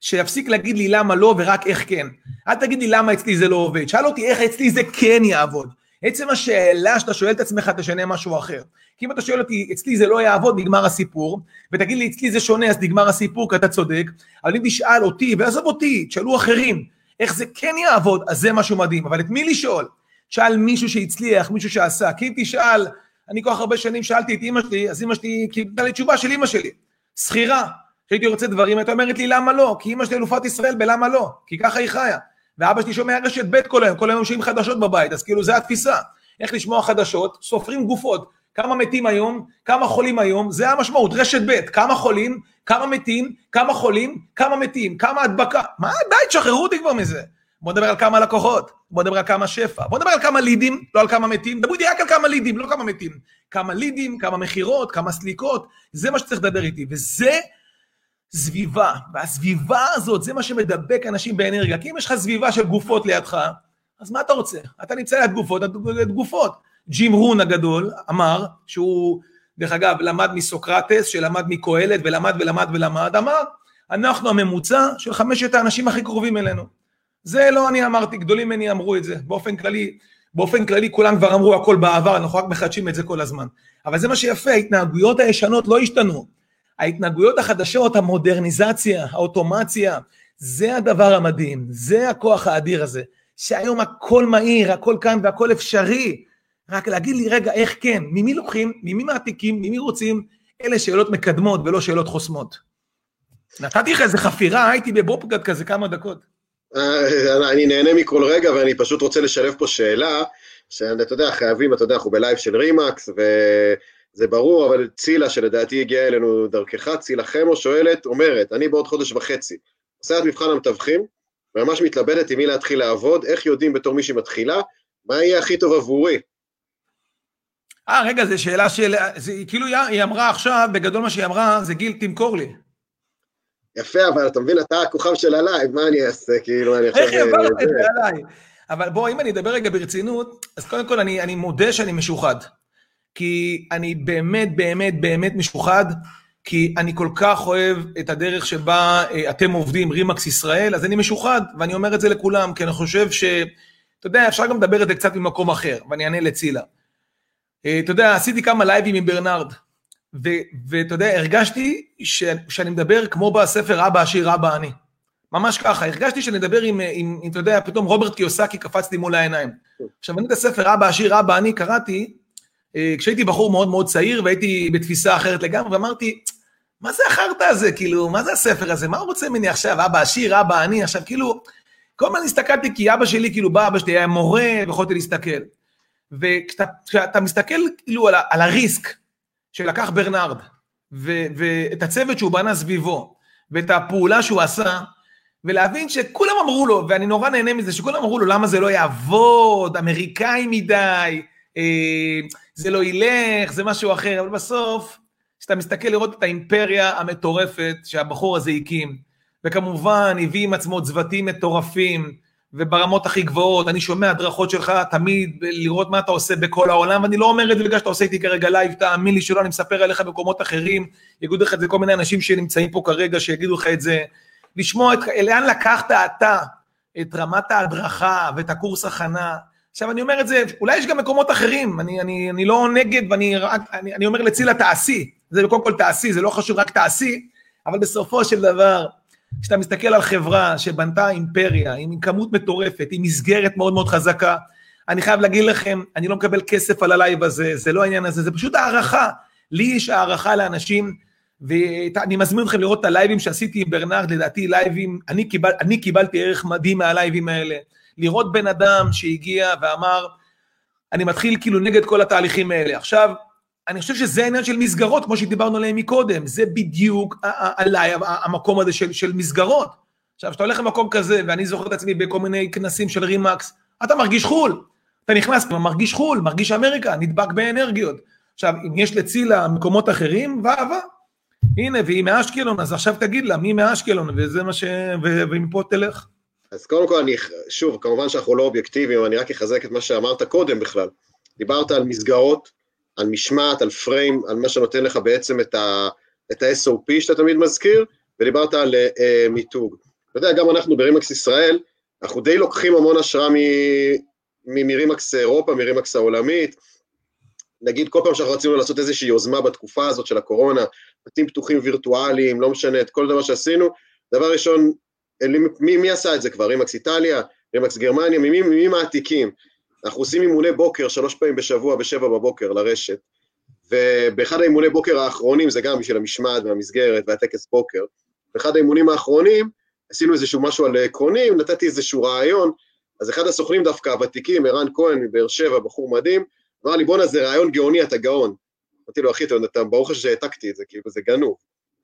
שיפסיק להגיד לי למה לא ורק איך כן. אל תגיד לי למה אצלי זה לא עובד, שאל אותי איך אצלי זה כן יעבוד. עצם השאלה שאתה שואל את עצמך, תשנה משהו אחר. כי אם אתה שואל אותי, אצלי זה לא יעבוד, נגמר הסיפור, ותגיד לי, אצלי זה שונה, אז נגמר הסיפור, כי אתה צודק, אבל אם תשאל אותי, ועזוב אותי, תשאלו אחרים, איך זה כן יעבוד, אז זה משהו מדהים. אבל את מי לשאול? תשאל מישהו שהצליח, מישהו שעשה. כי אם תשאל, אני כל כך הרבה שנים שאלתי את אימא שלי, אז אימא שלי קיבלה לי תשובה של אימא שלי, שכירה. כשהייתי רוצה דברים, הייתה אומרת לי, למה לא? כי אימא שלי אלופת ישראל בלמה לא? כי ככה היא חיה. ואבא שלי שומע רשת ב' כל היום, כל היום שומעים חדשות בבית, אז כאילו זה התפיסה. איך לשמוע חדשות, סופרים גופות. כמה מתים היום, כמה חולים היום, זה המשמעות, רשת ב', כמה חולים, כמה מתים, כמה חולים, כמה מתים, כמה הדבקה. מה, די, תשחררו אותי כבר מזה. בוא נדבר על כמה לקוחות, בוא נדבר על כמה שפע, בוא נדבר על כמה לידים, לא על כמה מתים, דברו איתי רק על כמה לידים, לא כמה מתים. כמה לידים, כמה מכירות, כמה סליקות, זה מה שצריך לדבר איתי, וזה סביבה, והסביבה הזאת, זה מה שמדבק אנשים באנרגיה, כי אם יש לך סביבה של גופות לידך, אז מה אתה רוצה? אתה נמצא ליד גופות, ליד גופות. ג'ים רון הגדול אמר, שהוא, דרך אגב, למד מסוקרטס, שלמד מקהלת, ולמד ולמד ולמד, אמר, אנחנו הממוצע של חמשת האנשים הכי קרובים אלינו. זה לא אני אמרתי, גדולים ממני אמרו את זה, באופן כללי, באופן כללי כולם כבר אמרו הכל בעבר, אנחנו רק מחדשים את זה כל הזמן. אבל זה מה שיפה, ההתנהגויות הישנות לא השתנו. ההתנהגויות החדשות, המודרניזציה, האוטומציה, זה הדבר המדהים, זה הכוח האדיר הזה, שהיום הכל מהיר, הכל כאן והכל אפשרי. רק להגיד לי, רגע, איך כן? ממי לוקחים? ממי מעתיקים? ממי רוצים? אלה שאלות מקדמות ולא שאלות חוסמות. נתתי לך איזה חפירה, הייתי בבופגד כזה כמה דקות. אה, אני נהנה מכל רגע ואני פשוט רוצה לשלב פה שאלה, שאתה יודע, חייבים, אתה יודע, אנחנו בלייב של רימקס, וזה ברור, אבל צילה, שלדעתי הגיעה אלינו דרכך, צילה חמו שואלת, אומרת, אני בעוד חודש וחצי עושה את מבחן המתווכים, וממש מתלבטת עם מי להתחיל לעבוד, איך יודעים בתור מי שמתחילה, מה יהיה הכי טוב עבורי? אה, רגע, זו שאלה של... זה, כאילו היא אמרה עכשיו, בגדול מה שהיא אמרה, זה גיל, תמכור לי. יפה, אבל אתה מבין, אתה הכוכב של הלייב, מה אני אעשה? כאילו, אני עכשיו... איך העברת את זה עליי? אבל בוא, אם אני אדבר רגע ברצינות, אז קודם כל אני, אני מודה שאני משוחד. כי אני באמת, באמת, באמת משוחד, כי אני כל כך אוהב את הדרך שבה אה, אתם עובדים, רימקס ישראל, אז אני משוחד, ואני אומר את זה לכולם, כי אני חושב ש... אתה יודע, אפשר גם לדבר את זה קצת ממקום אחר, ואני אענה לצילה. אה, אתה יודע, עשיתי כמה לייבים עם ברנרד, ואתה יודע, הרגשתי ש, שאני מדבר כמו בספר אבא עשיר, אבא אני. ממש ככה, הרגשתי שאני מדבר עם, עם, עם, אתה יודע, פתאום רוברט קיוסקי קפץ לי מול העיניים. עכשיו, אני את הספר אבא עשיר, אבא אני קראתי, אה, כשהייתי בחור מאוד מאוד צעיר והייתי בתפיסה אחרת לגמרי, ואמרתי, מה זה החרטא הזה, כאילו, מה זה הספר הזה, מה הוא רוצה ממני עכשיו, אבא עשיר, אבא אני, עכשיו כאילו, כל הזמן הסתכלתי כי אבא שלי, כאילו, בא אבא שלי היה מורה, ויכולתי להסתכל. וכשאתה מסתכל כאילו על, על הריסק שלקח ברנרד, ואת הצוות שהוא בנה סביבו, ואת הפעולה שהוא עשה, ולהבין שכולם אמרו לו, ואני נורא נהנה מזה, שכולם אמרו לו למה זה לא יעבוד, אמריקאי מדי, אה, זה לא ילך, זה משהו אחר, אבל בסוף, כשאתה מסתכל לראות את האימפריה המטורפת שהבחור הזה הקים, וכמובן הביא עם עצמו צוותים מטורפים, וברמות הכי גבוהות, אני שומע הדרכות שלך תמיד, לראות מה אתה עושה בכל העולם, ואני לא אומר את זה בגלל שאתה עושה איתי כרגע לייב, תאמין לי שלא, אני מספר עליך במקומות אחרים, יגידו לך את זה כל מיני אנשים שנמצאים פה כרגע, שיגידו לך את זה, לשמוע את, לאן לקחת אתה את רמת ההדרכה ואת הקורס הכנה. עכשיו אני אומר את זה, אולי יש גם מקומות אחרים, אני, אני, אני לא נגד ואני רק, אני, אני אומר לצילה תעשי, זה קודם כל תעשי, זה לא חשוב רק תעשי, אבל בסופו של דבר, כשאתה מסתכל על חברה שבנתה אימפריה עם כמות מטורפת, עם מסגרת מאוד מאוד חזקה, אני חייב להגיד לכם, אני לא מקבל כסף על הלייב הזה, זה לא העניין הזה, זה פשוט הערכה. לי יש הערכה לאנשים, ואני מזמין אתכם לראות את הלייבים שעשיתי עם ברנרד, לדעתי לייבים, אני, קיבל, אני קיבלתי ערך מדהים מהלייבים האלה. לראות בן אדם שהגיע ואמר, אני מתחיל כאילו נגד כל התהליכים האלה. עכשיו, אני חושב שזה העניין של מסגרות, כמו שדיברנו עליהן מקודם, זה בדיוק עליי המקום הזה של, של מסגרות. עכשיו, כשאתה הולך למקום כזה, ואני זוכר את עצמי בכל מיני כנסים של רימקס, אתה מרגיש חו"ל. אתה נכנס, מרגיש חו"ל, מרגיש אמריקה, נדבק באנרגיות. עכשיו, אם יש לצילה מקומות אחרים, ואהבה. הנה, והיא מאשקלון, אז עכשיו תגיד לה, מי מאשקלון, וזה מה ש... ומפה תלך. אז קודם כל, אני, שוב, כמובן שאנחנו לא אובייקטיביים, אני רק אחזק את מה שאמרת קודם בכלל. דיברת על מסגרות, על משמעת, על פריים, על מה שנותן לך בעצם את, ה, את ה-SOP שאתה תמיד מזכיר, ודיברת על uh, מיתוג. אתה יודע, גם אנחנו ברימקס ישראל, אנחנו די לוקחים המון השראה מרימקס אירופה, מרימקס העולמית. נגיד כל פעם שאנחנו רצינו לעשות איזושהי יוזמה בתקופה הזאת של הקורונה, בתים פתוחים וירטואליים, לא משנה, את כל דבר שעשינו, דבר ראשון, מי, מי עשה את זה כבר? רימקס איטליה, רימקס גרמניה, ממי, ממי מעתיקים? אנחנו עושים אימוני בוקר שלוש פעמים בשבוע בשבע בבוקר לרשת, ובאחד האימוני בוקר האחרונים, זה גם בשביל המשמעת והמסגרת והטקס בוקר, באחד האימונים האחרונים עשינו איזשהו משהו על עקרונים, נתתי איזשהו רעיון, אז אחד הסוכנים דווקא הוותיקים, ערן כהן מבאר שבע, בחור מדהים, אמר לי, בואנה, זה רעיון גאוני, אתה גאון. אמרתי לו, אחי, אתה, ברוך השם שהעתקתי את זה, כאילו, זה גנוב.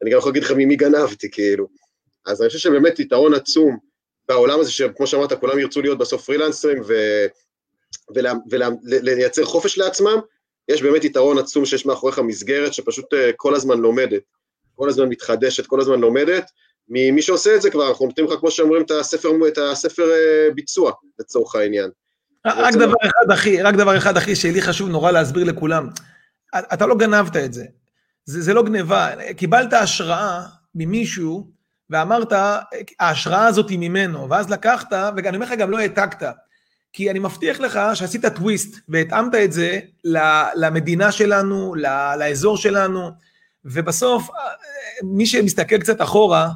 אני גם יכול להגיד לך ממי גנבתי, כאילו. אז אני חושב שבאמת יתרון עצום בעולם הזה, שכמו שאמרת, כולם ירצו להיות בסוף פרילנסרים ולייצר חופש לעצמם, יש באמת יתרון עצום שיש מאחוריך מסגרת שפשוט אה, כל הזמן לומדת, כל הזמן מתחדשת, כל הזמן לומדת, ממי שעושה את זה כבר, אנחנו נותנים לך, כמו שאומרים, את הספר, את הספר אה, ביצוע, לצורך העניין. רק דבר אחד, אחי, רק דבר אחד, אחי, שלי חשוב נורא להסביר לכולם. אתה לא גנבת את זה. זה, זה לא גניבה. קיבלת השראה ממישהו, ואמרת, ההשראה הזאת היא ממנו, ואז לקחת, ואני אומר לך, גם לא העתקת. כי אני מבטיח לך שעשית טוויסט, והתאמת את זה למדינה שלנו, לאזור שלנו, ובסוף, מי שמסתכל קצת אחורה,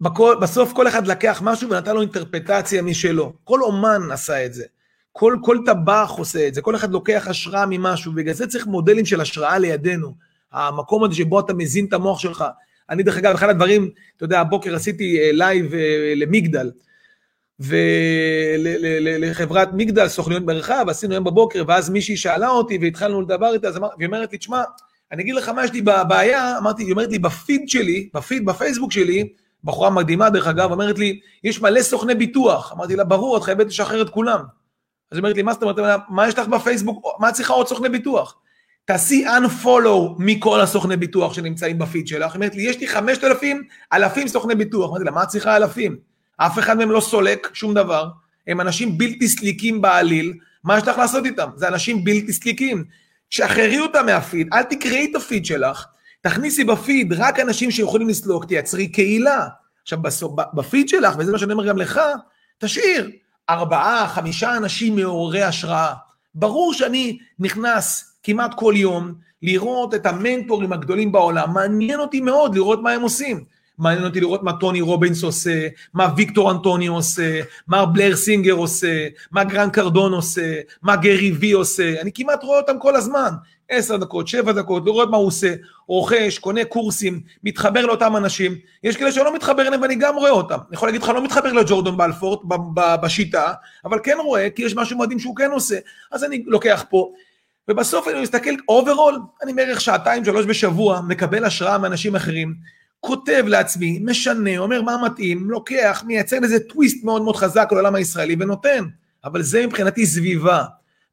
בכל, בסוף כל אחד לקח משהו ונתן לו אינטרפרטציה משלו. כל אומן עשה את זה. כל, כל טבח עושה את זה, כל אחד לוקח השראה ממשהו, בגלל זה צריך מודלים של השראה לידינו. המקום הזה שבו אתה מזין את המוח שלך. אני דרך אגב, אחד הדברים, אתה יודע, הבוקר עשיתי לייב אה, אה, למגדל, ולחברת מגדל, סוכניות מרחב, עשינו היום בבוקר, ואז מישהי שאלה אותי והתחלנו לדבר איתה, והיא אומרת לי, תשמע, אני אגיד לך מה יש לי בבעיה, אמרתי, היא אומרת לי, בפיד שלי, בפיד, בפייסבוק שלי, בחורה מדהימה דרך אגב, אומרת לי, יש מלא סוכני ביטוח. אמרתי לה, ברור, את חייבת לשחרר את כולם. אז היא אומרת לי, מה זאת אומרת, מה יש לך בפייסבוק, מה את צריכה עוד סוכני ביטוח? תעשי unfollow מכל הסוכני ביטוח שנמצאים בפיד שלך. היא אומרת לי, יש לי 5,000 אלפים סוכני ביטוח. אמרתי לה, מה את צריכה אלפים? אף אחד מהם לא סולק שום דבר, הם אנשים בלתי סליקים בעליל, מה יש לך לעשות איתם? זה אנשים בלתי סליקים. שחררי אותם מהפיד, אל תקראי את הפיד שלך, תכניסי בפיד רק אנשים שיכולים לסלוק, תייצרי קהילה. עכשיו, בפיד שלך, וזה מה שאני אומר גם לך, תשאיר ארבעה, חמישה אנשים מעוררי השראה. ברור שאני נכנס כמעט כל יום לראות את המנטורים הגדולים בעולם, מעניין אותי מאוד לראות מה הם עושים. מעניין אותי לראות מה טוני רובינס עושה, מה ויקטור אנטוניו עושה, מה בלר סינגר עושה, מה גרנט קרדון עושה, מה גרי וי עושה, אני כמעט רואה אותם כל הזמן. עשר דקות, שבע דקות, לראות מה הוא עושה, רוכש, קונה קורסים, מתחבר לאותם אנשים. יש כאלה שלא מתחבר אליהם ואני גם רואה אותם. אני יכול להגיד לך, לא מתחבר לג'ורדון בלפורט בשיטה, אבל כן רואה, כי יש משהו מדהים שהוא כן עושה. אז אני לוקח פה, ובסוף אני מסתכל, overall, אני בערך שעתיים, שלוש בשבוע, מקבל השראה מאנשים אחרים, כותב לעצמי, משנה, אומר מה מתאים, לוקח, מייצר איזה טוויסט מאוד מאוד חזק לעולם הישראלי ונותן. אבל זה מבחינתי סביבה.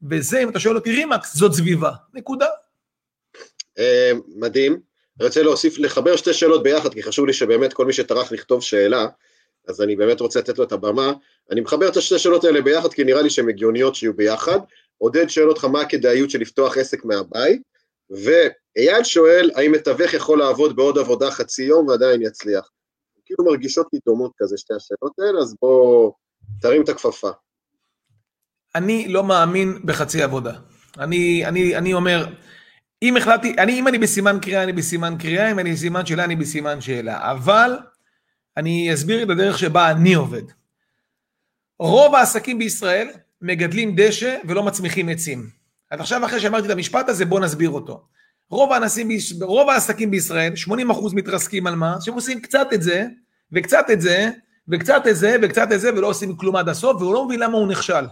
וזה, אם אתה שואל אותי רימקס, זאת סביבה. נקודה. אה, מדהים. אני רוצה להוסיף, לחבר שתי שאלות ביחד, כי חשוב לי שבאמת כל מי שטרח לכתוב שאלה, אז אני באמת רוצה לתת לו את הבמה. אני מחבר את השתי שאלות האלה ביחד, כי נראה לי שהן הגיוניות שיהיו ביחד. עודד שואל אותך מה הכדאיות של לפתוח עסק מהבית, ואייל שואל, האם מתווך יכול לעבוד בעוד עבודה חצי יום ועדיין יצליח? כאילו מרגישות לי דומות כזה, שתי השאלות האלה, אז בוא, תרים את הכפפה. אני לא מאמין בחצי עבודה. אני, אני, אני אומר, אם החלטתי, אני, אם אני בסימן קריאה, אני בסימן קריאה, אם אני בסימן שאלה, אני בסימן שאלה. אבל אני אסביר את הדרך שבה אני עובד. רוב העסקים בישראל מגדלים דשא ולא מצמיחים עצים. אז עכשיו אחרי שאמרתי את המשפט הזה, בואו נסביר אותו. רוב, האנסים, רוב העסקים בישראל, 80% מתרסקים על מה? שהם עושים קצת את זה, וקצת את זה, וקצת את זה, וקצת את זה, ולא עושים כלום עד הסוף, והוא לא מבין למה הוא נכשל.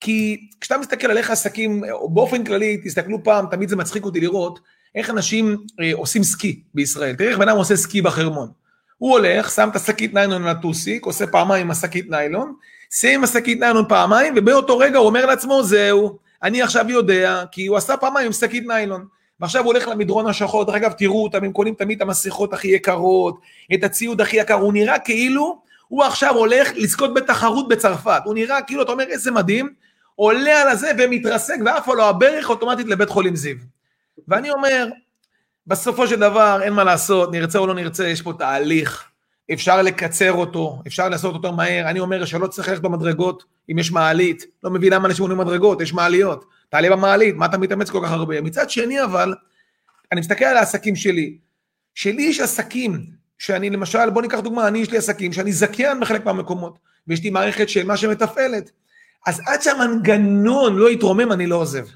כי כשאתה מסתכל על איך עסקים, או באופן כללי, תסתכלו פעם, תמיד זה מצחיק אותי לראות איך אנשים אה, עושים סקי בישראל. תראה איך בן אדם עושה סקי בחרמון. הוא הולך, שם את השקית ניילון על הטוסיק, עושה פעמיים עם השקית ניילון, סיים עם השקית ניילון פעמיים, ובאותו רגע הוא אומר לעצמו, זהו, אני עכשיו יודע, כי הוא עשה פעמיים עם שקית ניילון. ועכשיו הוא הולך למדרון השחור, דרך אגב, תראו אותם, הם קונים תמיד את המסכות הכי יקרות, את הציוד הכי יקר, הוא נראה כאילו הוא עכשיו הולך לזכות בתחרות בצרפת, הוא נראה כאילו, אתה אומר, איזה מדהים, עולה על הזה ומתרסק ועף לו הברך אוטומטית לבית חולים זיו. ואני אומר, בסופו של דבר, אין מה לעשות, נרצה או לא נרצה, יש פה תהליך, אפשר לקצר אותו, אפשר לעשות אותו מהר, אני אומר שלא צריך ללכת במדרגות, אם יש מעלית, לא מבין למה אנשים עולים במדרגות, יש מעליות, תעלה במעלית, מה אתה מתאמץ כל כך הרבה? מצד שני אבל, אני מסתכל על העסקים שלי, שלי יש עסקים, שאני למשל, בוא ניקח דוגמה, אני יש לי עסקים שאני זכיין בחלק מהמקומות, ויש לי מערכת של מה שמתפעלת, אז עד שהמנגנון לא יתרומם, אני לא עוזב.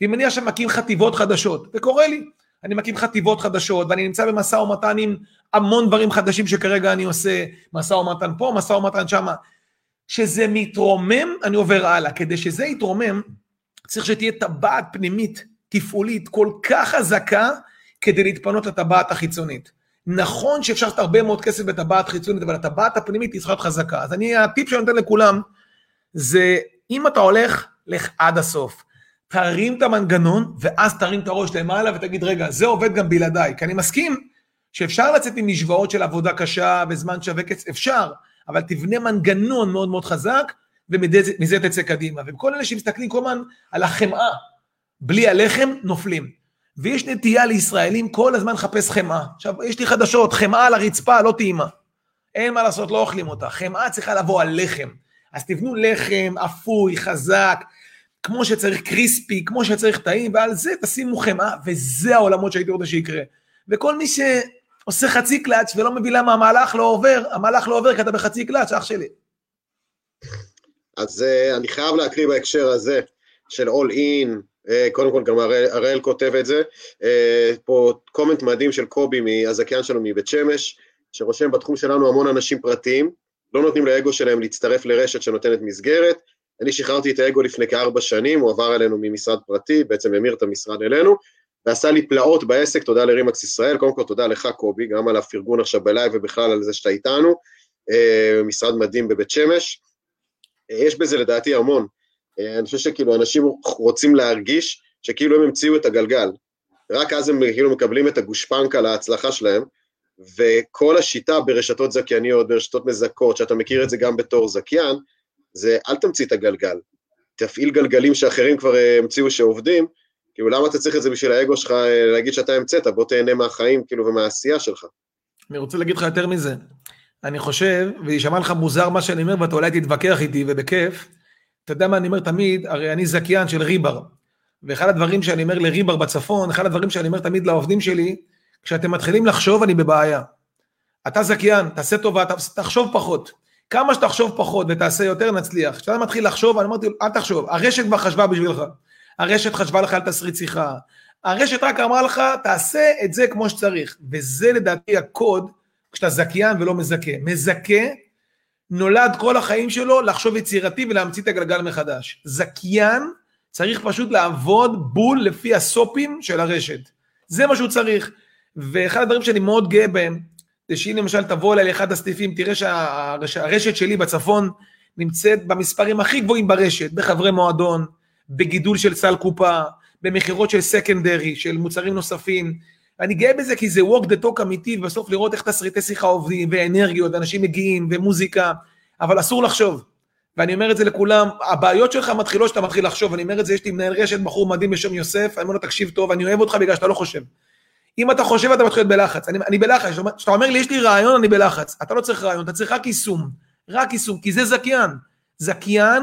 ואם אני עכשיו מקים חטיבות חדשות, וקורה לי, אני מקים חטיבות חדשות, ואני נמצא במשא ומתן עם המון דברים חדשים שכרגע אני עושה, משא ומתן פה, משא ומתן שמה. כשזה מתרומם, אני עובר הלאה. כדי שזה יתרומם, צריך שתהיה טבעת פנימית, תפעולית, כל כך חזקה, כדי להתפנות לטבעת החיצונית. נכון שאפשר לעשות הרבה מאוד כסף בטבעת חיצונית, אבל הטבעת הפנימית היא צריכה חזקה. אז אני, הטיפ שאני נותן לכולם, זה אם אתה הולך, לך עד הסוף. תרים את המנגנון, ואז תרים את הראש למעלה ותגיד, רגע, זה עובד גם בלעדיי. כי אני מסכים שאפשר לצאת עם משוואות של עבודה קשה בזמן שווה כסף, אפשר, אבל תבנה מנגנון מאוד מאוד חזק, ומזה תצא קדימה. וכל אלה שמסתכלים כל הזמן על החמאה, בלי הלחם, נופלים. ויש נטייה לישראלים כל הזמן לחפש חמאה. עכשיו, יש לי חדשות, חמאה על הרצפה לא טעימה. אין מה לעשות, לא אוכלים אותה. חמאה צריכה לבוא על לחם. אז תבנו לחם אפוי, חזק, כמו שצריך קריספי, כמו שצריך טעים, ועל זה תשימו חמאה, וזה העולמות שהייתי רוצה שיקרה. וכל מי שעושה חצי קלאץ' ולא מבין למה המהלך לא עובר, המהלך לא עובר כי אתה בחצי קלאץ', אח שלי. אז uh, אני חייב להקריא בהקשר הזה של All In, uh, קודם כל גם הראל כותב את זה, uh, פה קומנט מדהים של קובי, מהזכיין שלנו מבית שמש, שרושם בתחום שלנו המון אנשים פרטיים, לא נותנים לאגו שלהם להצטרף לרשת שנותנת מסגרת. אני שחררתי את האגו לפני כארבע שנים, הוא עבר אלינו ממשרד פרטי, בעצם המיר את המשרד אלינו, ועשה לי פלאות בעסק, תודה לרימקס ישראל, קודם כל תודה לך קובי, גם על הפרגון עכשיו בלייב ובכלל על זה שאתה איתנו, אה, משרד מדהים בבית שמש. אה, יש בזה לדעתי המון. אה, אני חושב שכאילו אנשים רוצים להרגיש שכאילו הם המציאו את הגלגל. רק אז הם כאילו מקבלים את הגושפנקה להצלחה שלהם, וכל השיטה ברשתות זכייניות, ברשתות מזכות, שאתה מכיר את זה גם בתור זכיין, זה אל תמציא את הגלגל. תפעיל גלגלים שאחרים כבר אה, המציאו שעובדים, כאילו למה אתה צריך את זה בשביל האגו שלך להגיד שאתה המצאת, בוא תהנה מהחיים כאילו ומהעשייה שלך. אני רוצה להגיד לך יותר מזה. אני חושב, ויישמע לך מוזר מה שאני אומר, ואתה אולי תתווכח איתי ובכיף, אתה יודע מה אני אומר תמיד, הרי אני זכיין של ריבר. ואחד הדברים שאני אומר לריבר בצפון, אחד הדברים שאני אומר תמיד לעובדים שלי, כשאתם מתחילים לחשוב, אני בבעיה. אתה זכיין, תעשה טובה, תחשוב פחות. כמה שתחשוב פחות ותעשה יותר, נצליח. כשאתה מתחיל לחשוב, אני אמרתי, אל תחשוב, הרשת כבר חשבה בשבילך. הרשת חשבה לך על תסריט שיחה. הרשת רק אמרה לך, תעשה את זה כמו שצריך. וזה לדעתי הקוד כשאתה זכיין ולא מזכה. מזכה, נולד כל החיים שלו לחשוב יצירתי ולהמציא את הגלגל מחדש. זכיין צריך פשוט לעבוד בול לפי הסופים של הרשת. זה מה שהוא צריך. ואחד הדברים שאני מאוד גאה בהם, זה שאם למשל תבוא אליי לאחד הסניפים, תראה שהרשת שלי בצפון נמצאת במספרים הכי גבוהים ברשת, בחברי מועדון, בגידול של סל קופה, במכירות של סקנדרי, של מוצרים נוספים. אני גאה בזה כי זה walk the talk אמיתי, ובסוף לראות איך תסריטי שיחה עובדים, ואנרגיות, ואנשים מגיעים, ומוזיקה, אבל אסור לחשוב. ואני אומר את זה לכולם, הבעיות שלך מתחילות שאתה מתחיל לחשוב, אני אומר את זה, יש לי מנהל רשת, בחור מדהים בשם יוסף, אני אומר לו, תקשיב טוב, אני אוהב אותך בגלל שאתה לא חושב. אם אתה חושב אתה מתחיל להיות בלחץ, אני, אני בלחץ, כשאתה אומר לי יש לי רעיון אני בלחץ, אתה לא צריך רעיון, אתה צריך רק יישום, רק יישום, כי זה זכיין, זכיין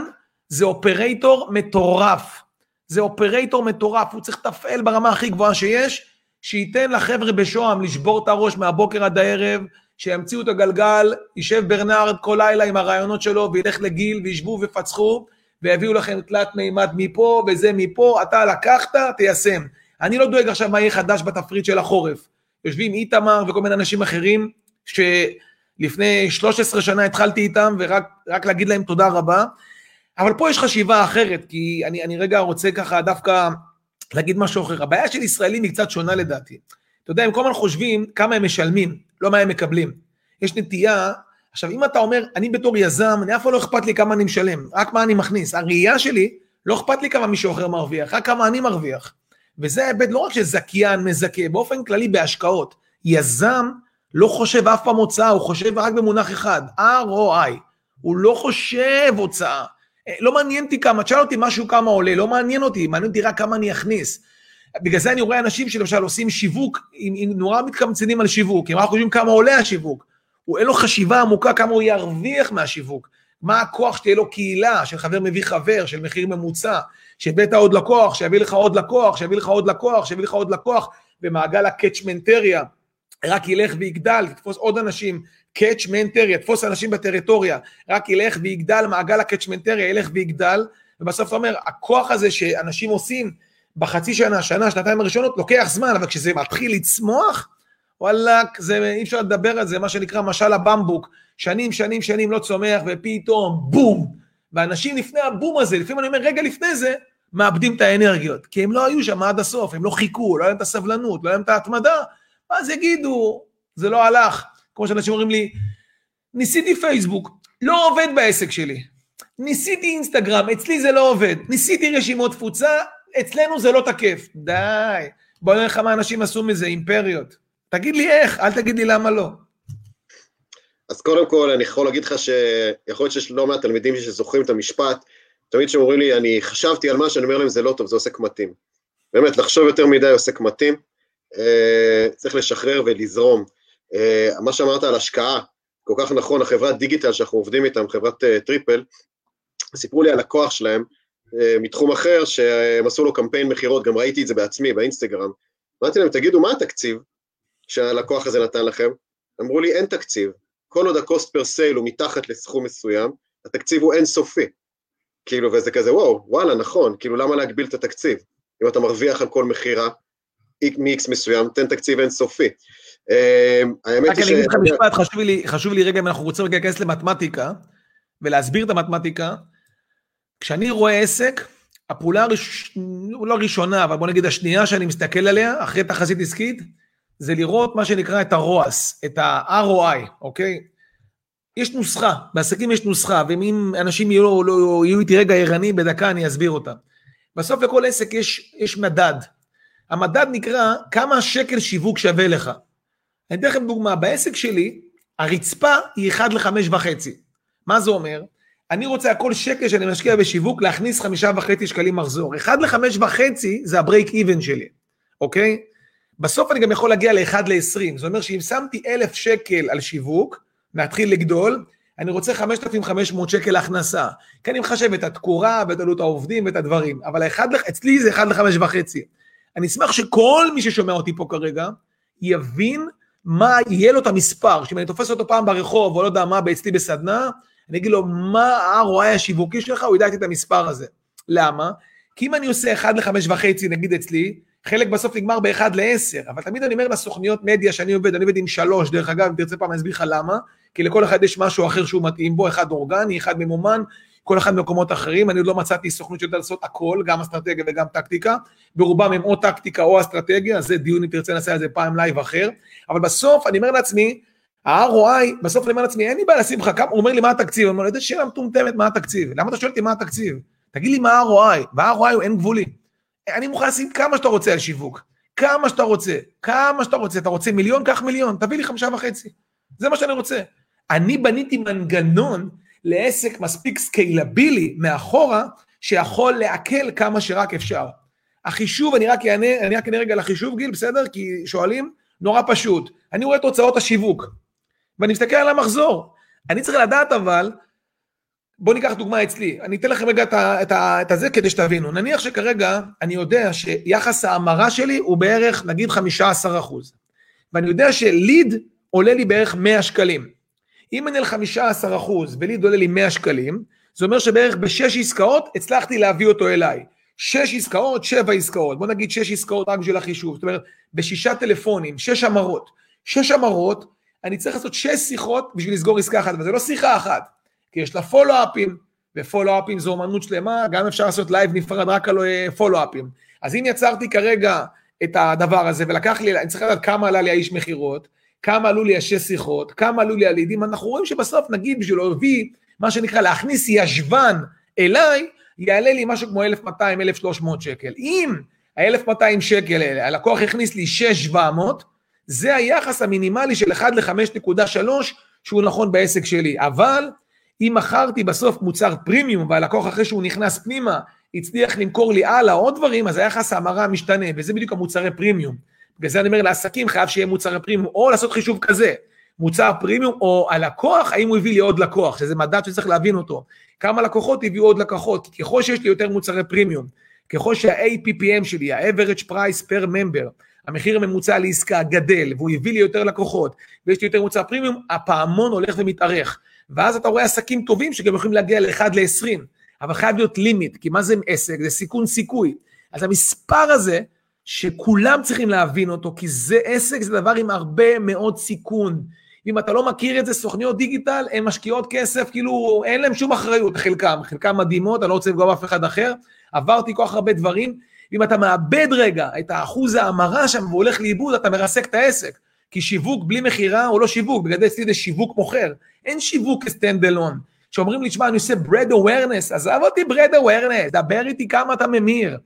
זה אופרייטור מטורף, זה אופרייטור מטורף, הוא צריך לתפעל ברמה הכי גבוהה שיש, שייתן לחבר'ה בשוהם לשבור את הראש מהבוקר עד הערב, שימציאו את הגלגל, יישב ברנרד כל לילה עם הרעיונות שלו וילך לגיל וישבו ופצחו ויביאו לכם תלת מימד מפה וזה מפה, אתה לקחת, תיישם. אני לא דואג עכשיו מה יהיה חדש בתפריט של החורף. יושבים איתמר וכל מיני אנשים אחרים, שלפני 13 שנה התחלתי איתם, ורק להגיד להם תודה רבה. אבל פה יש חשיבה אחרת, כי אני, אני רגע רוצה ככה דווקא להגיד משהו אחר. הבעיה של ישראלים היא קצת שונה לדעתי. אתה יודע, הם כל הזמן חושבים כמה הם משלמים, לא מה הם מקבלים. יש נטייה, עכשיו אם אתה אומר, אני בתור יזם, אני אף פעם לא אכפת לי כמה אני משלם, רק מה אני מכניס. הראייה שלי, לא אכפת לי כמה מישהו אחר מרוויח, רק כמה אני מרוויח. וזה ההיבט לא רק שזכיין מזכה, באופן כללי בהשקעות. יזם לא חושב אף פעם הוצאה, הוא חושב רק במונח אחד, ROI. הוא לא חושב הוצאה. אה, לא מעניין אותי כמה, תשאל אותי משהו כמה עולה, לא מעניין אותי, מעניין אותי רק כמה אני אכניס. בגלל זה אני רואה אנשים שלמשל עושים שיווק, עם נורא מתקמצנים על שיווק, הם רק חושבים כמה עולה השיווק. הוא אין לו חשיבה עמוקה כמה הוא ירוויח מהשיווק. מה הכוח שתהיה לו קהילה, של חבר מביא חבר, של מחיר ממוצע, שהבאת עוד לקוח, שיביא לך עוד לקוח, שיביא לך עוד לקוח, שיביא לך עוד לקוח, במעגל הקאצ'מנטריה, רק ילך ויגדל, תתפוס עוד אנשים, קאצ'מנטריה, תתפוס אנשים בטריטוריה, רק ילך ויגדל, מעגל הקאצ'מנטריה ילך ויגדל, ובסוף אתה אומר, הכוח הזה שאנשים עושים בחצי שנה, שנה, שנתיים הראשונות, לוקח זמן, אבל כשזה מתחיל לצמוח, וואלאק, אי אפשר לדבר על זה, מה שנקרא משל הבמבוק, שנים, שנים, שנים לא צומח, ופתאום בום. ואנשים לפני הבום הזה, לפעמים אני אומר, רגע לפני זה, מאבדים את האנרגיות, כי הם לא היו שם עד הסוף, הם לא חיכו, לא היה להם את הסבלנות, לא היה להם את ההתמדה, אז יגידו, זה לא הלך. כמו שאנשים אומרים לי, ניסיתי פייסבוק, לא עובד בעסק שלי. ניסיתי אינסטגרם, אצלי זה לא עובד. ניסיתי רשימות תפוצה, אצלנו זה לא תקף. די. בוא נראה לך מה אנשים עשו מזה, אימפריות. תגיד לי איך, אל תגיד לי למה לא. אז קודם כל, אני יכול להגיד לך שיכול להיות שיש לא מעט תלמידים שזוכרים את המשפט, תמיד כשהם אומרים לי, אני חשבתי על משהו, אני אומר להם, זה לא טוב, זה עושה קמטים. באמת, לחשוב יותר מדי קמטים, אה, צריך לשחרר ולזרום. אה, מה שאמרת על השקעה, כל כך נכון, החברת דיגיטל שאנחנו עובדים איתם, חברת אה, טריפל, סיפרו לי על לקוח שלהם, אה, מתחום אחר, שהם עשו לו קמפיין מכירות, גם ראיתי את זה בעצמי, באינסטגרם. אמרתי להם, תגידו, מה התקציב שהלקוח הזה נתן לכם? אמרו לי, אין תקציב. כל עוד ה-cost per sale הוא מתחת לסכום מסוים, התקציב הוא אינסופי. כאילו, וזה כזה, וואו, וואלה, נכון, כאילו, למה להגביל את התקציב? אם אתה מרוויח על כל מכירה מ-X מסוים, תן תקציב אינסופי. אמ, האמת היא ש... רק אני אגיד לך משפט, חשוב לי, רגע, אם אנחנו רוצים רגע להיכנס למתמטיקה, ולהסביר את המתמטיקה, כשאני רואה עסק, הפעולה הראש... לא הראשונה, אבל בוא נגיד השנייה שאני מסתכל עליה, אחרי תחזית עסקית, זה לראות מה שנקרא את ה-ROAS, את ה-ROI, אוקיי? יש נוסחה, בעסקים יש נוסחה, ואם אנשים יהיו, לא, יהיו איתי רגע ערני, בדקה אני אסביר אותה. בסוף לכל עסק יש, יש מדד. המדד נקרא כמה שקל שיווק שווה לך. אני אתן לכם דוגמה, בעסק שלי, הרצפה היא 1 ל-5 וחצי. מה זה אומר? אני רוצה על כל שקל שאני משקיע בשיווק להכניס חמישה וחצי שקלים מחזור. 1 ל-5 וחצי זה הברייק איבן שלי, אוקיי? בסוף אני גם יכול להגיע ל-1 ל-20. זאת אומרת שאם שמתי 1,000 שקל על שיווק, להתחיל לגדול, אני רוצה 5,500 שקל הכנסה. כי אני מחשב את התקורה ואת עלות העובדים ואת הדברים. אבל האחד, אצלי זה 1 ל-5 וחצי. אני אשמח שכל מי ששומע אותי פה כרגע, יבין מה יהיה לו את המספר, שאם אני תופס אותו פעם ברחוב, או לא יודע מה, אצלי בסדנה, אני אגיד לו, מה ה-ROI השיווקי שלך, הוא ידע את המספר הזה. למה? כי אם אני עושה 1 ל-5 וחצי, נגיד אצלי, חלק בסוף נגמר ב-1 ל-10, אבל תמיד אני אומר לסוכניות מדיה שאני עובד, אני עובד עם שלוש, דרך אגב, אם תרצה פעם אני אסביר לך למה, כי לכל אחד יש משהו אחר שהוא מתאים בו, אחד אורגני, אחד ממומן, כל אחד במקומות אחרים, אני עוד לא מצאתי סוכנות שיודעת לעשות הכל, גם אסטרטגיה וגם טקטיקה, ברובם הם או טקטיקה או אסטרטגיה, זה דיון אם תרצה נעשה על זה פעם לייב אחר, אבל בסוף אני אומר לעצמי, ה-ROI, בסוף אני אומר לעצמי, אין לי בעיה לשים לך כמה, הוא אומר לי מה התקציב, אני אומר, איזה שאלה מטומטמת מה התקציב, למה אתה שואל אותי מה התקציב? תגיד לי מה ה-ROI, וה-ROI הוא אין גבולי. אני מוכן לשים כמה שאתה רוצה על שיווק, כמה שאתה רוצה, כמה שאתה רוצה, אתה רוצה מיליון, קח מיליון, תביא לי חמישה וחצי, זה מה שאני רוצה. אני בניתי מנגנון לעסק מספיק סקיילבילי מאחורה, שיכול לעכל כמה שרק אפשר. החישוב, אני רק אענה, אני רק אענה רגע לחישוב, גיל, בסדר? כי שואלים, נורא פשוט. אני רואה את הוצאות השיווק, ואני מסתכל על המחזור. אני צריך לדעת אבל, בואו ניקח דוגמה אצלי, אני אתן לכם רגע את, את, את הזה כדי שתבינו. נניח שכרגע אני יודע שיחס ההמרה שלי הוא בערך, נגיד 15 אחוז, ואני יודע ש lead עולה לי בערך 100 שקלים. אם אני על 15 אחוז ו lead עולה לי 100 שקלים, זה אומר שבערך בשש עסקאות הצלחתי להביא אותו אליי. שש עסקאות, שבע עסקאות, בוא נגיד שש עסקאות רק בשביל החישוב, זאת אומרת בשישה טלפונים, שש המרות. שש המרות, אני צריך לעשות שש שיחות בשביל לסגור עסקה אחת, וזה לא שיחה אחת, כי יש לה פולו-אפים, ופולו-אפים זו אומנות שלמה, גם אפשר לעשות לייב נפרד רק על פולו-אפים. אז אם יצרתי כרגע את הדבר הזה, ולקח לי, אני צריך לדעת כמה עלה לי האיש מכירות, כמה עלו לי השש שיחות, כמה עלו לי הלידים, אנחנו רואים שבסוף, נגיד, בשביל להביא, מה שנקרא, להכניס ישבן אליי, יעלה לי משהו כמו 1,200-1,300 שקל. אם ה-1,200 שקל האלה, הלקוח הכניס לי 6,700, זה היחס המינימלי של 1 ל-5.3 שהוא נכון בעסק שלי. אבל אם מכרתי בסוף מוצר פרימיום והלקוח אחרי שהוא נכנס פנימה הצליח למכור לי הלאה עוד דברים, אז היחס ההמרה משתנה, וזה בדיוק המוצרי פרימיום. בגלל זה אני אומר לעסקים חייב שיהיה מוצרי פרימיום, או לעשות חישוב כזה, מוצר פרימיום, או הלקוח, האם הוא הביא לי עוד לקוח, שזה מדד שצריך להבין אותו. כמה לקוחות הביאו עוד לקוחות, ככל שיש לי יותר מוצרי פרימיום, ככל שה-APPM שלי, ה-average price per member, המחיר הממוצע לעסקה גדל, והוא הביא לי יותר לקוחות, ויש לי יותר מוצר פרימיום, הפעמון הולך ומתארך. ואז אתה רואה עסקים טובים שגם יכולים להגיע ל-1 ל-20, אבל חייב להיות לימיט, כי מה זה עסק? זה סיכון סיכוי. אז המספר הזה, שכולם צריכים להבין אותו, כי זה עסק, זה דבר עם הרבה מאוד סיכון. אם אתה לא מכיר את זה, סוכניות דיגיטל, הן משקיעות כסף, כאילו, אין להן שום אחריות, חלקם, חלקם מדהימות, אני לא רוצה לפגוע באף אחד אחר, עברתי כל כך הרבה דברים, אם אתה מאבד רגע את האחוז ההמרה שם והולך לאיבוד, אתה מרסק את העסק. כי שיווק בלי מכירה הוא לא שיווק, בגלל זה אצלי זה שיווק מוכר. אין שיווק כ stand alone. כשאומרים לי, תשמע, אני עושה brand awareness, עזב אותי brand awareness, דבר איתי כמה אתה ממיר.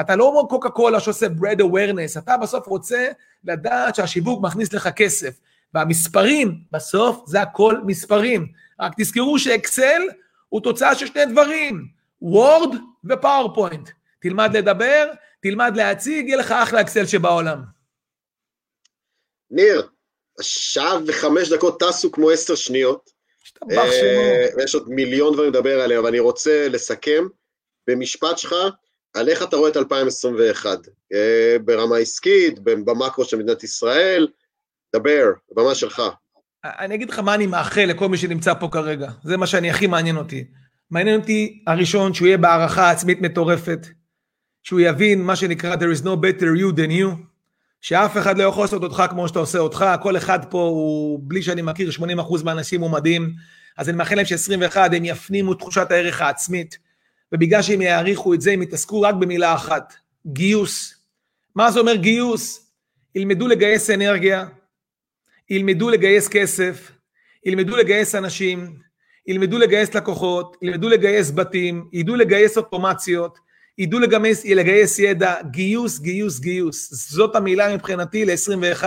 אתה לא כמו קוקה קולה שעושה brand awareness, אתה בסוף רוצה לדעת שהשיווק מכניס לך כסף. והמספרים, בסוף זה הכל מספרים. רק תזכרו ש Excel הוא תוצאה של שני דברים, Word ו PowerPoint. תלמד לדבר, תלמד להציג, יהיה לך אחלה אקסל שבעולם. ניר, שעה וחמש דקות טסו כמו עשר שניות. אה, יש עוד מיליון דברים לדבר עליהם, אבל אני רוצה לסכם במשפט שלך על איך אתה רואה את 2021, אה, ברמה עסקית, במקרו של מדינת ישראל, דבר, במה שלך. אני אגיד לך מה אני מאחל לכל מי שנמצא פה כרגע, זה מה שאני הכי מעניין אותי. מעניין אותי הראשון שהוא יהיה בהערכה עצמית מטורפת, שהוא יבין מה שנקרא there is no better you than you, שאף אחד לא יכול לעשות אותך כמו שאתה עושה אותך, כל אחד פה הוא, בלי שאני מכיר, 80% מהאנשים הוא מדהים, אז אני מאחל להם ש-21 הם יפנימו תחושת הערך העצמית, ובגלל שהם יעריכו את זה, הם יתעסקו רק במילה אחת, גיוס. מה זה אומר גיוס? ילמדו לגייס אנרגיה, ילמדו לגייס כסף, ילמדו לגייס אנשים, ילמדו לגייס לקוחות, ילמדו לגייס בתים, ידעו לגייס אוטומציות, ידעו לגייס, לגייס ידע, גיוס, גיוס, גיוס. זאת המילה מבחינתי ל-21,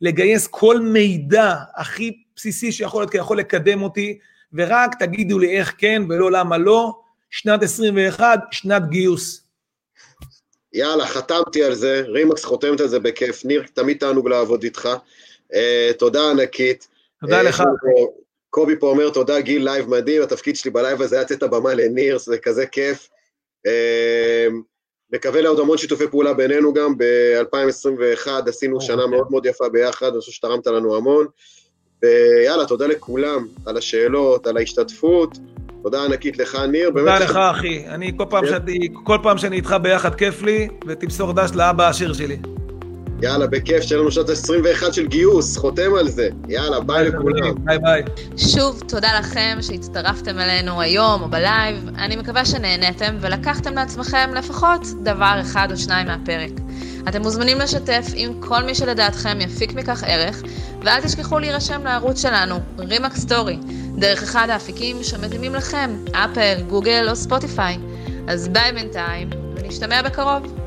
לגייס כל מידע הכי בסיסי שיכול להיות, כי יכול לקדם אותי, ורק תגידו לי איך כן ולא למה לא. שנת 21, שנת גיוס. יאללה, חתמתי על זה, רימקס חותמת על זה בכיף, ניר, תמיד תענוג לעבוד איתך. אה, תודה ענקית. תודה אה, לך. קובי פה אומר, תודה גיל, לייב מדהים, התפקיד שלי בלייב הזה היה לתת את הבמה לניר, זה כזה כיף. אמ, מקווה לעוד המון שיתופי פעולה בינינו גם, ב-2021 עשינו שנה מאוד מאוד יפה ביחד, אני חושב שתרמת לנו המון. ויאללה, תודה לכולם על השאלות, על ההשתתפות. תודה ענקית לך, ניר. תודה לך, אחי. אני כל פעם, כן. שאני, כל פעם שאני איתך ביחד כיף לי, ותמסור דש לאבא העשיר שלי. יאללה, בכיף, שיהיה לנו שנת 21 של גיוס, חותם על זה. יאללה, ביי לכולם. ביי ביי. שוב, תודה לכם שהצטרפתם אלינו היום או בלייב. אני מקווה שנהניתם ולקחתם לעצמכם לפחות דבר אחד או שניים מהפרק. אתם מוזמנים לשתף עם כל מי שלדעתכם יפיק מכך ערך, ואל תשכחו להירשם לערוץ שלנו, RE/MAX Story, דרך אחד האפיקים שמתאימים לכם, אפל, גוגל או ספוטיפיי. אז ביי בינתיים, ונשתמע בקרוב.